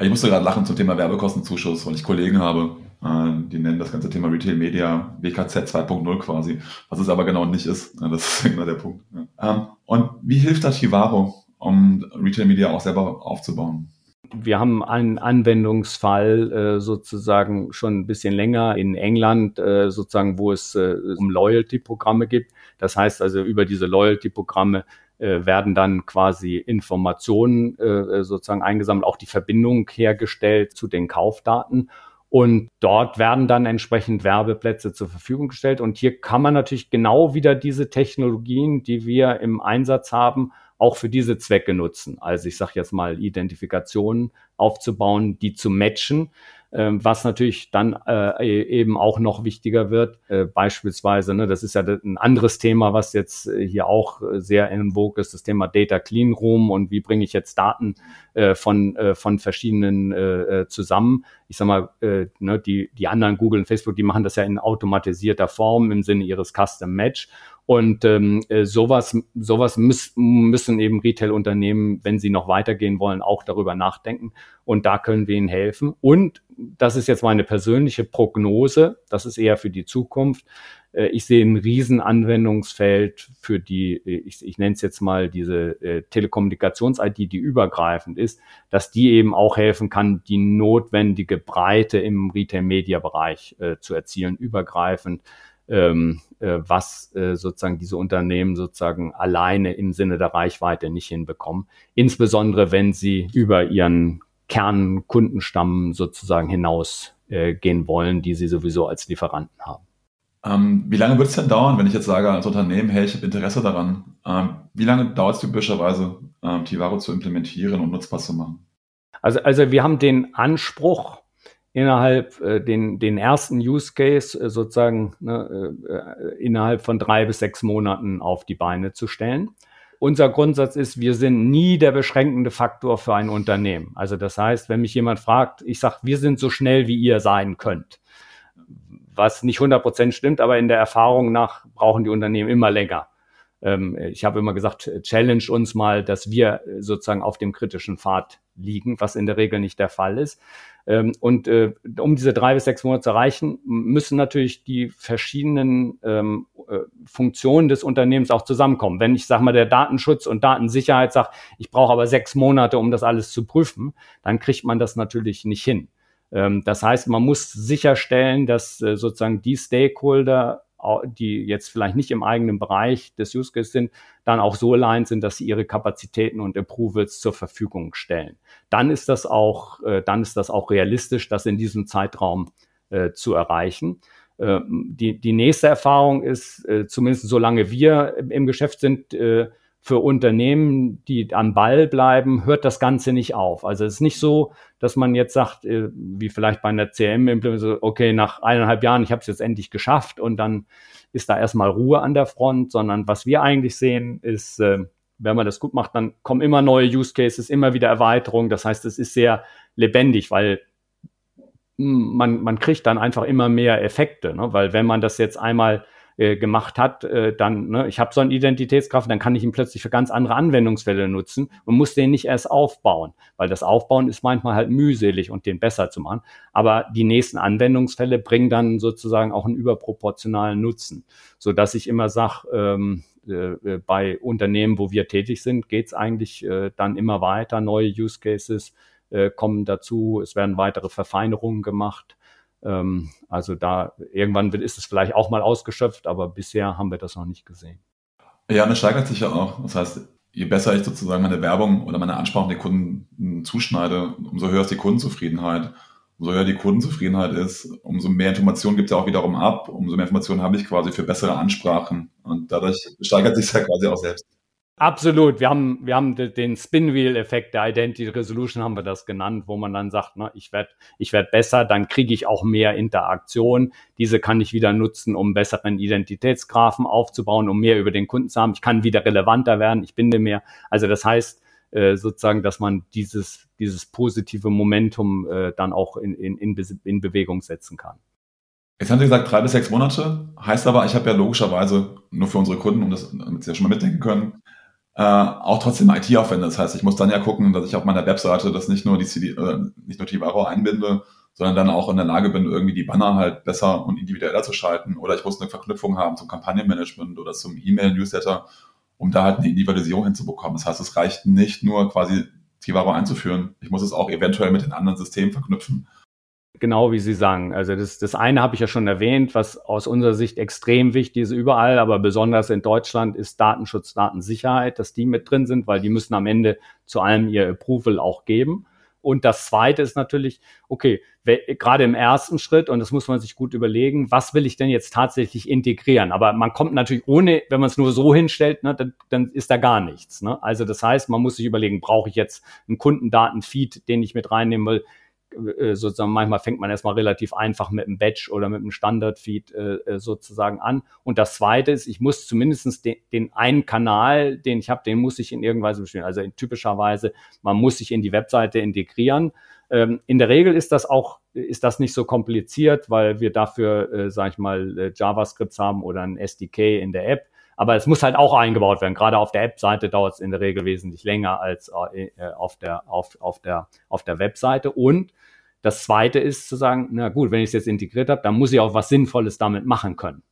Ich musste gerade lachen zum Thema Werbekostenzuschuss, weil ich Kollegen habe, äh, die nennen das ganze Thema Retail Media WKZ 2.0 quasi, was es aber genau nicht ist. Das ist genau der Punkt. Ähm, und wie hilft das Chivaro, um Retail Media auch selber aufzubauen? Wir haben einen Anwendungsfall äh, sozusagen schon ein bisschen länger in England, äh, sozusagen, wo es um Loyalty-Programme gibt. Das heißt also, über diese Loyalty-Programme äh, werden dann quasi Informationen äh, sozusagen eingesammelt, auch die Verbindung hergestellt zu den Kaufdaten. Und dort werden dann entsprechend Werbeplätze zur Verfügung gestellt. Und hier kann man natürlich genau wieder diese Technologien, die wir im Einsatz haben, auch für diese Zwecke nutzen. Also ich sage jetzt mal Identifikationen aufzubauen, die zu matchen was natürlich dann äh, e-, eben auch noch wichtiger wird. Äh, beispielsweise, ne, das ist ja ein anderes Thema, was jetzt äh, hier auch sehr in Vogue ist, das Thema Data Clean Room und wie bringe ich jetzt Daten von, von verschiedenen zusammen. Ich sag mal, ne, die, die anderen Google und Facebook, die machen das ja in automatisierter Form im Sinne ihres Custom Match. Und ähm, äh, sowas, sowas müß, müssen eben Retail-Unternehmen, wenn sie noch weitergehen wollen, auch darüber nachdenken. Und da können wir ihnen helfen. Und das ist jetzt meine persönliche Prognose. Das ist eher für die Zukunft. Äh, ich sehe ein Riesenanwendungsfeld für die, äh, ich, ich nenne es jetzt mal diese äh, Telekommunikations-ID, die übergreifend ist, dass die eben auch helfen kann, die notwendige Breite im Retail-Media-Bereich äh, zu erzielen, übergreifend ähm, äh, was äh, sozusagen diese Unternehmen sozusagen alleine im Sinne der Reichweite nicht hinbekommen. Insbesondere wenn sie über ihren Kernkundenstamm sozusagen hinaus äh, gehen wollen, die sie sowieso als Lieferanten haben. Ähm, wie lange wird es denn dauern, wenn ich jetzt sage als Unternehmen, hey, ich habe Interesse daran? Ähm, wie lange dauert es typischerweise, ähm, Tivaro zu implementieren und nutzbar zu machen? Also, also wir haben den Anspruch, innerhalb äh, den, den ersten Use Case äh, sozusagen ne, äh, innerhalb von drei bis sechs Monaten auf die Beine zu stellen. Unser Grundsatz ist, wir sind nie der beschränkende Faktor für ein Unternehmen. Also das heißt, wenn mich jemand fragt, ich sage, wir sind so schnell, wie ihr sein könnt. Was nicht 100 Prozent stimmt, aber in der Erfahrung nach brauchen die Unternehmen immer länger. Ähm, ich habe immer gesagt, challenge uns mal, dass wir sozusagen auf dem kritischen Pfad liegen, was in der Regel nicht der Fall ist. Ähm, und äh, um diese drei bis sechs Monate zu erreichen, müssen natürlich die verschiedenen ähm, äh, Funktionen des Unternehmens auch zusammenkommen. Wenn ich sage mal der Datenschutz und Datensicherheit sagt, ich brauche aber sechs Monate, um das alles zu prüfen, dann kriegt man das natürlich nicht hin. Ähm, das heißt, man muss sicherstellen, dass äh, sozusagen die Stakeholder die jetzt vielleicht nicht im eigenen Bereich des Use Case sind, dann auch so aligned sind, dass sie ihre Kapazitäten und Approvals zur Verfügung stellen. Dann ist das auch, äh, dann ist das auch realistisch, das in diesem Zeitraum äh, zu erreichen. Äh, die, die nächste Erfahrung ist, äh, zumindest solange wir im Geschäft sind, äh, für Unternehmen, die am Ball bleiben, hört das Ganze nicht auf. Also es ist nicht so, dass man jetzt sagt, äh, wie vielleicht bei einer CM-Implementation, okay, nach eineinhalb Jahren, ich habe es jetzt endlich geschafft und dann ist da erstmal Ruhe an der Front, sondern was wir eigentlich sehen, ist, äh, wenn man das gut macht, dann kommen immer neue Use Cases, immer wieder Erweiterungen. Das heißt, es ist sehr lebendig, weil man, man kriegt dann einfach immer mehr Effekte, ne? weil wenn man das jetzt einmal äh, gemacht hat, äh, dann, ne, ich habe so einen Identitätskraft, dann kann ich ihn plötzlich für ganz andere Anwendungsfälle nutzen und muss den nicht erst aufbauen, weil das Aufbauen ist manchmal halt mühselig und den besser zu machen. Aber die nächsten Anwendungsfälle bringen dann sozusagen auch einen überproportionalen Nutzen, so dass ich immer sage, ähm, äh, äh, bei Unternehmen, wo wir tätig sind, geht's eigentlich äh, dann immer weiter, neue Use Cases äh, kommen dazu, es werden weitere Verfeinerungen gemacht. Ähm, also da irgendwann ist es vielleicht auch mal ausgeschöpft, aber bisher haben wir das noch nicht gesehen. Ja, und es steigert sich ja auch. Das heißt, je besser ich sozusagen meine Werbung oder meine Ansprache den Kunden zuschneide, umso höher ist die Kundenzufriedenheit. Umso höher die Kundenzufriedenheit ist, umso mehr Informationen gibt es ja auch wiederum ab, umso mehr Informationen habe ich quasi für bessere Ansprachen. Und dadurch steigert sich ja quasi auch selbst. Absolut. Wir haben, wir haben den Spinwheel-Effekt der Identity Resolution, haben wir das genannt, wo man dann sagt, ne, ich werde ich werd besser, dann kriege ich auch mehr Interaktion. Diese kann ich wieder nutzen, um besseren Identitätsgraphen aufzubauen, um mehr über den Kunden zu haben. Ich kann wieder relevanter werden, ich binde mehr. Also das heißt äh, sozusagen, dass man dieses, dieses positive Momentum äh, dann auch in, in, in, in Bewegung setzen kann. Jetzt haben Sie gesagt, drei bis sechs Monate. Heißt aber, ich habe ja logischerweise nur für unsere Kunden, um das, damit Sie ja schon mal mitdenken können, äh, auch trotzdem IT-Aufwände. Das heißt, ich muss dann ja gucken, dass ich auf meiner Webseite das nicht nur die CD, äh, nicht nur Tivaro einbinde, sondern dann auch in der Lage bin, irgendwie die Banner halt besser und individueller zu schalten. Oder ich muss eine Verknüpfung haben zum Kampagnenmanagement oder zum E-Mail-Newsletter, um da halt eine Individualisierung hinzubekommen. Das heißt, es reicht nicht nur quasi Tivaro einzuführen. Ich muss es auch eventuell mit den anderen Systemen verknüpfen genau wie Sie sagen. Also das, das eine habe ich ja schon erwähnt, was aus unserer Sicht extrem wichtig ist überall, aber besonders in Deutschland ist Datenschutz, Datensicherheit, dass die mit drin sind, weil die müssen am Ende zu allem ihr Approval auch geben. Und das Zweite ist natürlich, okay, gerade im ersten Schritt, und das muss man sich gut überlegen, was will ich denn jetzt tatsächlich integrieren? Aber man kommt natürlich ohne, wenn man es nur so hinstellt, ne, dann, dann ist da gar nichts. Ne? Also das heißt, man muss sich überlegen, brauche ich jetzt einen Kundendatenfeed, den ich mit reinnehmen will? Äh, sozusagen manchmal fängt man erstmal relativ einfach mit einem Batch oder mit einem Standard-Feed äh, äh, sozusagen an. Und das Zweite ist, ich muss zumindest den, den einen Kanal, den ich habe, den muss ich in irgendeiner Weise bestimmen. Also in, typischerweise, man muss sich in die Webseite integrieren. Ähm, in der Regel ist das auch ist das nicht so kompliziert, weil wir dafür, äh, sage ich mal, äh, JavaScripts haben oder ein SDK in der App. Aber es muss halt auch eingebaut werden. Gerade auf der App-Seite dauert es in der Regel wesentlich länger als äh, auf, der, auf, auf, der, auf der Webseite. Und das Zweite ist zu sagen, na gut, wenn ich es jetzt integriert habe, dann muss ich auch was Sinnvolles damit machen können.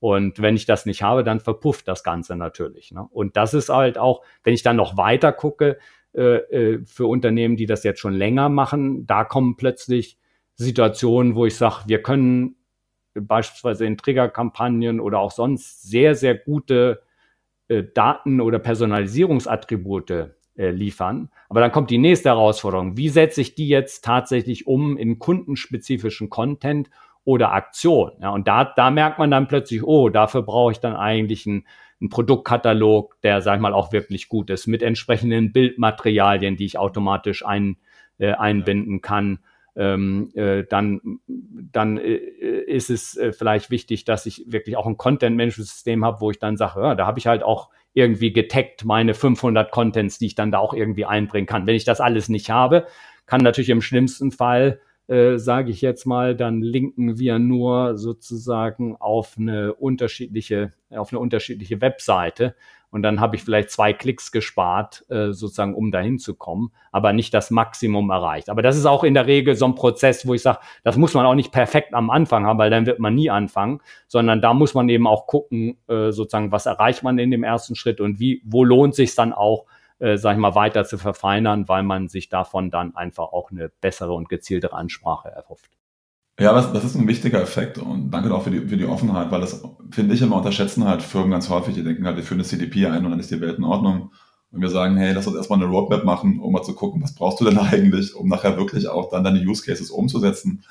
Und wenn ich das nicht habe, dann verpufft das Ganze natürlich. Ne? Und das ist halt auch, wenn ich dann noch weiter gucke, äh, äh, für Unternehmen, die das jetzt schon länger machen, da kommen plötzlich Situationen, wo ich sage, wir können beispielsweise in Triggerkampagnen oder auch sonst sehr, sehr gute äh, Daten- oder Personalisierungsattribute äh, liefern. Aber dann kommt die nächste Herausforderung. Wie setze ich die jetzt tatsächlich um in kundenspezifischen Content oder Aktion? Ja, und da, da merkt man dann plötzlich, oh, dafür brauche ich dann eigentlich einen, einen Produktkatalog, der, sag ich mal, auch wirklich gut ist, mit entsprechenden Bildmaterialien, die ich automatisch ein, äh, einbinden kann ähm, äh, dann, dann äh, ist es äh, vielleicht wichtig, dass ich wirklich auch ein Content-Management-System habe, wo ich dann sage, ja, da habe ich halt auch irgendwie getaggt meine 500 Contents, die ich dann da auch irgendwie einbringen kann. Wenn ich das alles nicht habe, kann natürlich im schlimmsten Fall äh, sage ich jetzt mal, dann linken wir nur sozusagen auf eine unterschiedliche, auf eine unterschiedliche Webseite. Und dann habe ich vielleicht zwei Klicks gespart, äh, sozusagen, um dahin zu kommen, aber nicht das Maximum erreicht. Aber das ist auch in der Regel so ein Prozess, wo ich sage, das muss man auch nicht perfekt am Anfang haben, weil dann wird man nie anfangen, sondern da muss man eben auch gucken, äh, sozusagen, was erreicht man in dem ersten Schritt und wie, wo lohnt sich dann auch, äh, sag ich mal, weiter zu verfeinern, weil man sich davon dann einfach auch eine bessere und gezieltere Ansprache erhofft. Ja, das, das ist ein wichtiger Effekt und danke auch für die, für die Offenheit, weil das, finde ich, immer unterschätzen halt Firmen ganz häufig. Die denken halt, wir führen eine CDP ein und dann ist die Welt in Ordnung. Und wir sagen, hey, lass uns erstmal eine Roadmap machen, um mal zu gucken, was brauchst du denn eigentlich, um nachher wirklich auch dann deine Use Cases umzusetzen.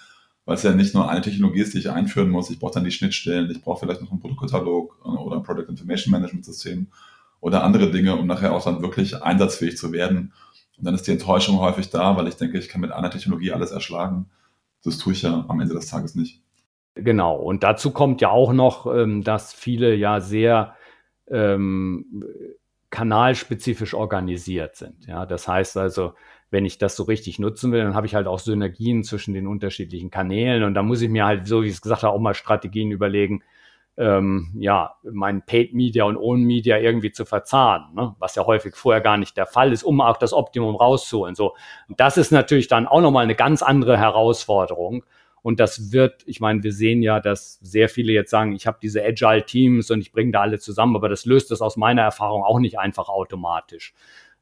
Weil es ja nicht nur eine Technologie ist, die ich einführen muss. Ich brauche dann die Schnittstellen, ich brauche vielleicht noch einen Produktkatalog oder ein Product Information Management System oder andere Dinge, um nachher auch dann wirklich einsatzfähig zu werden. Und dann ist die Enttäuschung häufig da, weil ich denke, ich kann mit einer Technologie alles erschlagen. Das tue ich ja am Ende des Tages nicht. Genau. Und dazu kommt ja auch noch, ähm, dass viele ja sehr ähm, kanalspezifisch organisiert sind. Ja, das heißt also, wenn ich das so richtig nutzen will, dann habe ich halt auch Synergien zwischen den unterschiedlichen Kanälen und da muss ich mir halt, so wie ich es gesagt habe, auch mal Strategien überlegen, ähm, ja, mein Paid Media und Own Media irgendwie zu verzahnen, ne? was ja häufig vorher gar nicht der Fall ist, um auch das Optimum rauszuholen. So, das ist natürlich dann auch nochmal eine ganz andere Herausforderung. Und das wird, ich meine, wir sehen ja, dass sehr viele jetzt sagen, ich habe diese Agile Teams und ich bringe da alle zusammen, aber das löst das aus meiner Erfahrung auch nicht einfach automatisch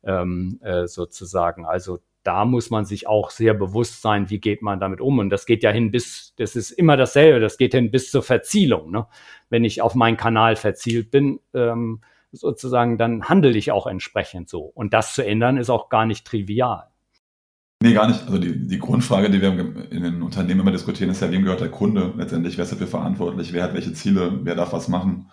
ähm, äh, sozusagen. Also da muss man sich auch sehr bewusst sein, wie geht man damit um. Und das geht ja hin bis, das ist immer dasselbe, das geht hin bis zur Verzielung. Ne? Wenn ich auf meinen Kanal verzielt bin, ähm, sozusagen, dann handle ich auch entsprechend so. Und das zu ändern ist auch gar nicht trivial. Nee, gar nicht. Also die, die Grundfrage, die wir in den Unternehmen immer diskutieren, ist ja, wem gehört der Kunde letztendlich? Wer ist dafür verantwortlich? Wer hat welche Ziele? Wer darf was machen?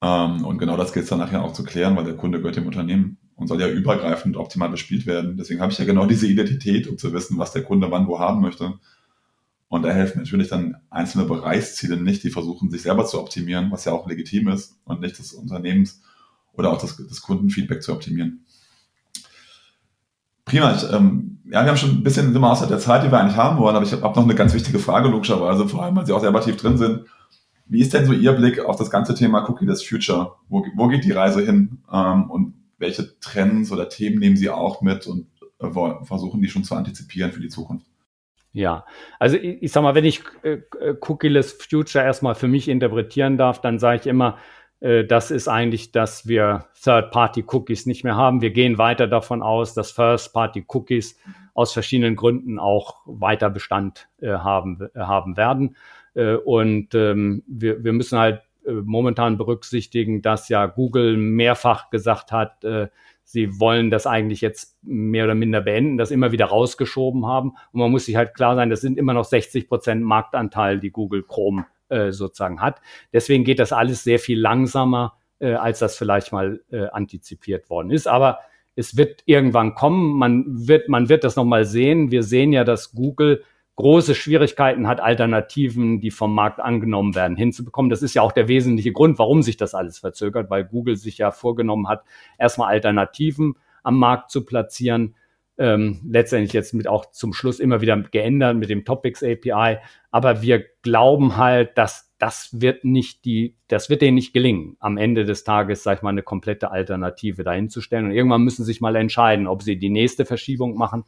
Ähm, und genau das gilt es dann nachher auch zu klären, weil der Kunde gehört dem Unternehmen und soll ja übergreifend optimal bespielt werden. Deswegen habe ich ja genau diese Identität, um zu wissen, was der Kunde wann wo haben möchte. Und da helfen natürlich dann einzelne Bereichsziele nicht, die versuchen, sich selber zu optimieren, was ja auch legitim ist und nicht des Unternehmens oder auch das, das Kundenfeedback zu optimieren. Prima. Ich, ähm, ja, wir haben schon ein bisschen sind wir außer der Zeit, die wir eigentlich haben wollen, aber ich habe noch eine ganz wichtige Frage, logischerweise, vor allem, weil Sie auch selber tief drin sind. Wie ist denn so Ihr Blick auf das ganze Thema Cookie-less Future? Wo, wo geht die Reise hin? Ähm, und welche Trends oder Themen nehmen Sie auch mit und äh, versuchen die schon zu antizipieren für die Zukunft? Ja, also ich, ich sag mal, wenn ich äh, äh, Cookieless Future erstmal für mich interpretieren darf, dann sage ich immer, äh, das ist eigentlich, dass wir Third-Party-Cookies nicht mehr haben. Wir gehen weiter davon aus, dass First-Party-Cookies aus verschiedenen Gründen auch weiter Bestand äh, haben, äh, haben werden. Äh, und ähm, wir, wir müssen halt momentan berücksichtigen, dass ja Google mehrfach gesagt hat, äh, sie wollen das eigentlich jetzt mehr oder minder beenden, das immer wieder rausgeschoben haben. Und man muss sich halt klar sein, das sind immer noch 60 Prozent Marktanteil, die Google Chrome äh, sozusagen hat. Deswegen geht das alles sehr viel langsamer, äh, als das vielleicht mal äh, antizipiert worden ist. Aber es wird irgendwann kommen. Man wird, man wird das nochmal sehen. Wir sehen ja, dass Google große Schwierigkeiten hat, Alternativen, die vom Markt angenommen werden, hinzubekommen. Das ist ja auch der wesentliche Grund, warum sich das alles verzögert, weil Google sich ja vorgenommen hat, erstmal Alternativen am Markt zu platzieren. Ähm, letztendlich jetzt mit auch zum Schluss immer wieder geändert mit dem Topics API. Aber wir glauben halt, dass das wird nicht die, das wird denen nicht gelingen, am Ende des Tages, sag ich mal, eine komplette Alternative dahinzustellen. Und irgendwann müssen sie sich mal entscheiden, ob sie die nächste Verschiebung machen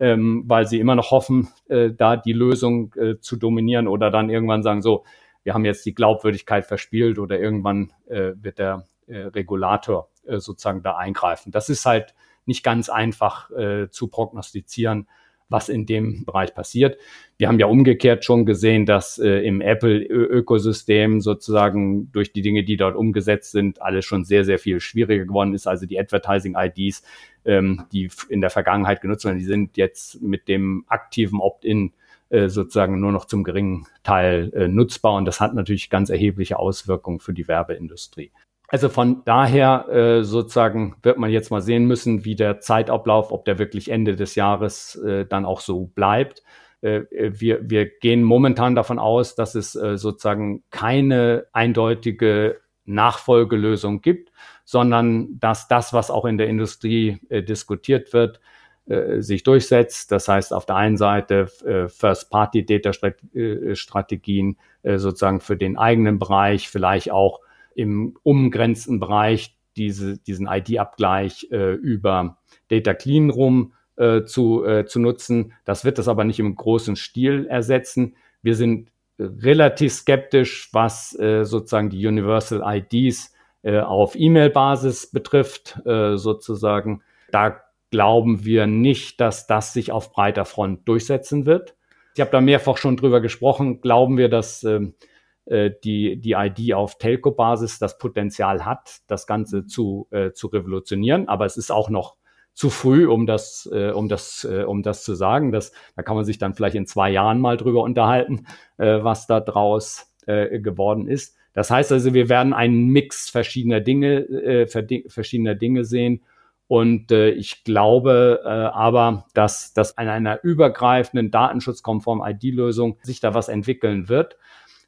ähm, weil sie immer noch hoffen, äh, da die Lösung äh, zu dominieren oder dann irgendwann sagen, so, wir haben jetzt die Glaubwürdigkeit verspielt oder irgendwann äh, wird der äh, Regulator äh, sozusagen da eingreifen. Das ist halt nicht ganz einfach äh, zu prognostizieren, was in dem Bereich passiert. Wir haben ja umgekehrt schon gesehen, dass äh, im Apple-Ökosystem sozusagen durch die Dinge, die dort umgesetzt sind, alles schon sehr, sehr viel schwieriger geworden ist. Also die Advertising-IDs, ähm, die in der Vergangenheit genutzt werden, die sind jetzt mit dem aktiven Opt-in äh, sozusagen nur noch zum geringen Teil äh, nutzbar. Und das hat natürlich ganz erhebliche Auswirkungen für die Werbeindustrie. Also von daher äh, sozusagen wird man jetzt mal sehen müssen, wie der Zeitablauf, ob der wirklich Ende des Jahres äh, dann auch so bleibt. Äh, wir, wir gehen momentan davon aus, dass es äh, sozusagen keine eindeutige Nachfolgelösung gibt, sondern dass das, was auch in der Industrie äh, diskutiert wird, äh, sich durchsetzt. Das heißt, auf der einen Seite äh, First-Party-Data-Strategien äh, sozusagen für den eigenen Bereich, vielleicht auch im umgrenzten Bereich diese, diesen ID-Abgleich äh, über Data Clean Room äh, zu, äh, zu nutzen. Das wird das aber nicht im großen Stil ersetzen. Wir sind relativ skeptisch, was äh, sozusagen die Universal IDs äh, auf E-Mail-Basis betrifft, äh, sozusagen. Da glauben wir nicht, dass das sich auf breiter Front durchsetzen wird. Ich habe da mehrfach schon drüber gesprochen. Glauben wir, dass ähm, äh, die, die ID auf Telco-Basis das Potenzial hat, das Ganze zu, äh, zu revolutionieren. Aber es ist auch noch zu früh, um das, äh, um das, äh, um das zu sagen. Das, da kann man sich dann vielleicht in zwei Jahren mal drüber unterhalten, äh, was da draus äh, geworden ist. Das heißt also, wir werden einen Mix verschiedener Dinge, äh, verschiedener Dinge sehen. Und äh, ich glaube äh, aber, dass, dass an einer übergreifenden datenschutzkonformen ID-Lösung sich da was entwickeln wird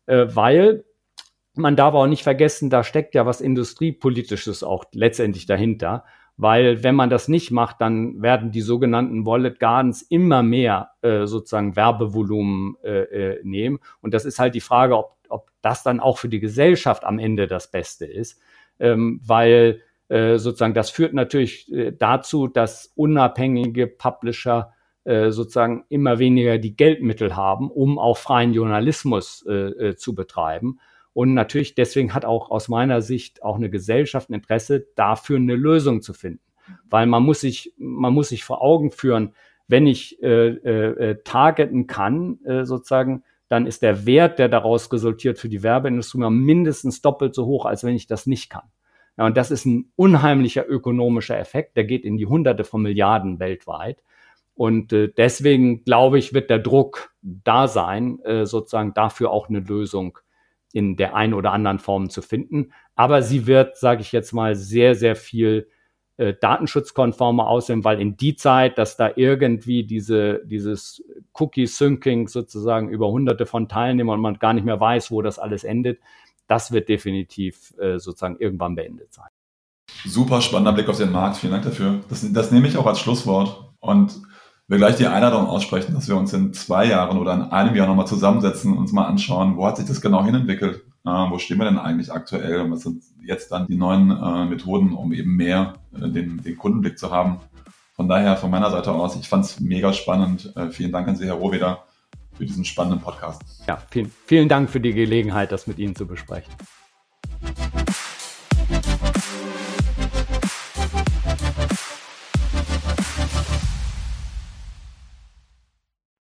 äh, weil man darf auch nicht vergessen, da steckt ja was Industriepolitisches auch letztendlich dahinter. Weil wenn man das nicht macht, dann werden die sogenannten Wallet Gardens immer mehr äh, sozusagen Werbevolumen äh, äh, nehmen. Und das ist halt die Frage, ob, ob das dann auch für die Gesellschaft am Ende das Beste ist. Ähm, weil äh, sozusagen das führt natürlich äh, dazu, dass unabhängige Publisher sozusagen immer weniger die Geldmittel haben, um auch freien Journalismus äh, äh, zu betreiben. Und natürlich deswegen hat auch aus meiner Sicht auch eine Gesellschaft ein Interesse, dafür eine Lösung zu finden. Weil man muss sich, man muss sich vor Augen führen, wenn ich äh, äh, äh targeten kann, äh, sozusagen, dann ist der Wert, der daraus resultiert für die Werbeindustrie mindestens doppelt so hoch, als wenn ich das nicht kann. Ja, und das ist ein unheimlicher ökonomischer Effekt, der geht in die Hunderte von Milliarden weltweit. Und äh, deswegen glaube ich, wird der Druck da sein, äh, sozusagen dafür auch eine Lösung in der einen oder anderen Form zu finden. Aber sie wird, sage ich jetzt mal, sehr, sehr viel äh, datenschutzkonformer aussehen, weil in die Zeit, dass da irgendwie diese, dieses Cookie-Syncing sozusagen über hunderte von Teilnehmern und man gar nicht mehr weiß, wo das alles endet, das wird definitiv äh, sozusagen irgendwann beendet sein. Super spannender Blick auf den Markt. Vielen Dank dafür. Das, das nehme ich auch als Schlusswort. Und wir gleich die Einladung aussprechen, dass wir uns in zwei Jahren oder in einem Jahr nochmal zusammensetzen und uns mal anschauen, wo hat sich das genau hinentwickelt? Äh, wo stehen wir denn eigentlich aktuell? Und was sind jetzt dann die neuen äh, Methoden, um eben mehr äh, den, den Kundenblick zu haben? Von daher von meiner Seite aus, ich fand es mega spannend. Äh, vielen Dank an Sie, Herr Rohweder, für diesen spannenden Podcast. Ja, vielen, vielen Dank für die Gelegenheit, das mit Ihnen zu besprechen.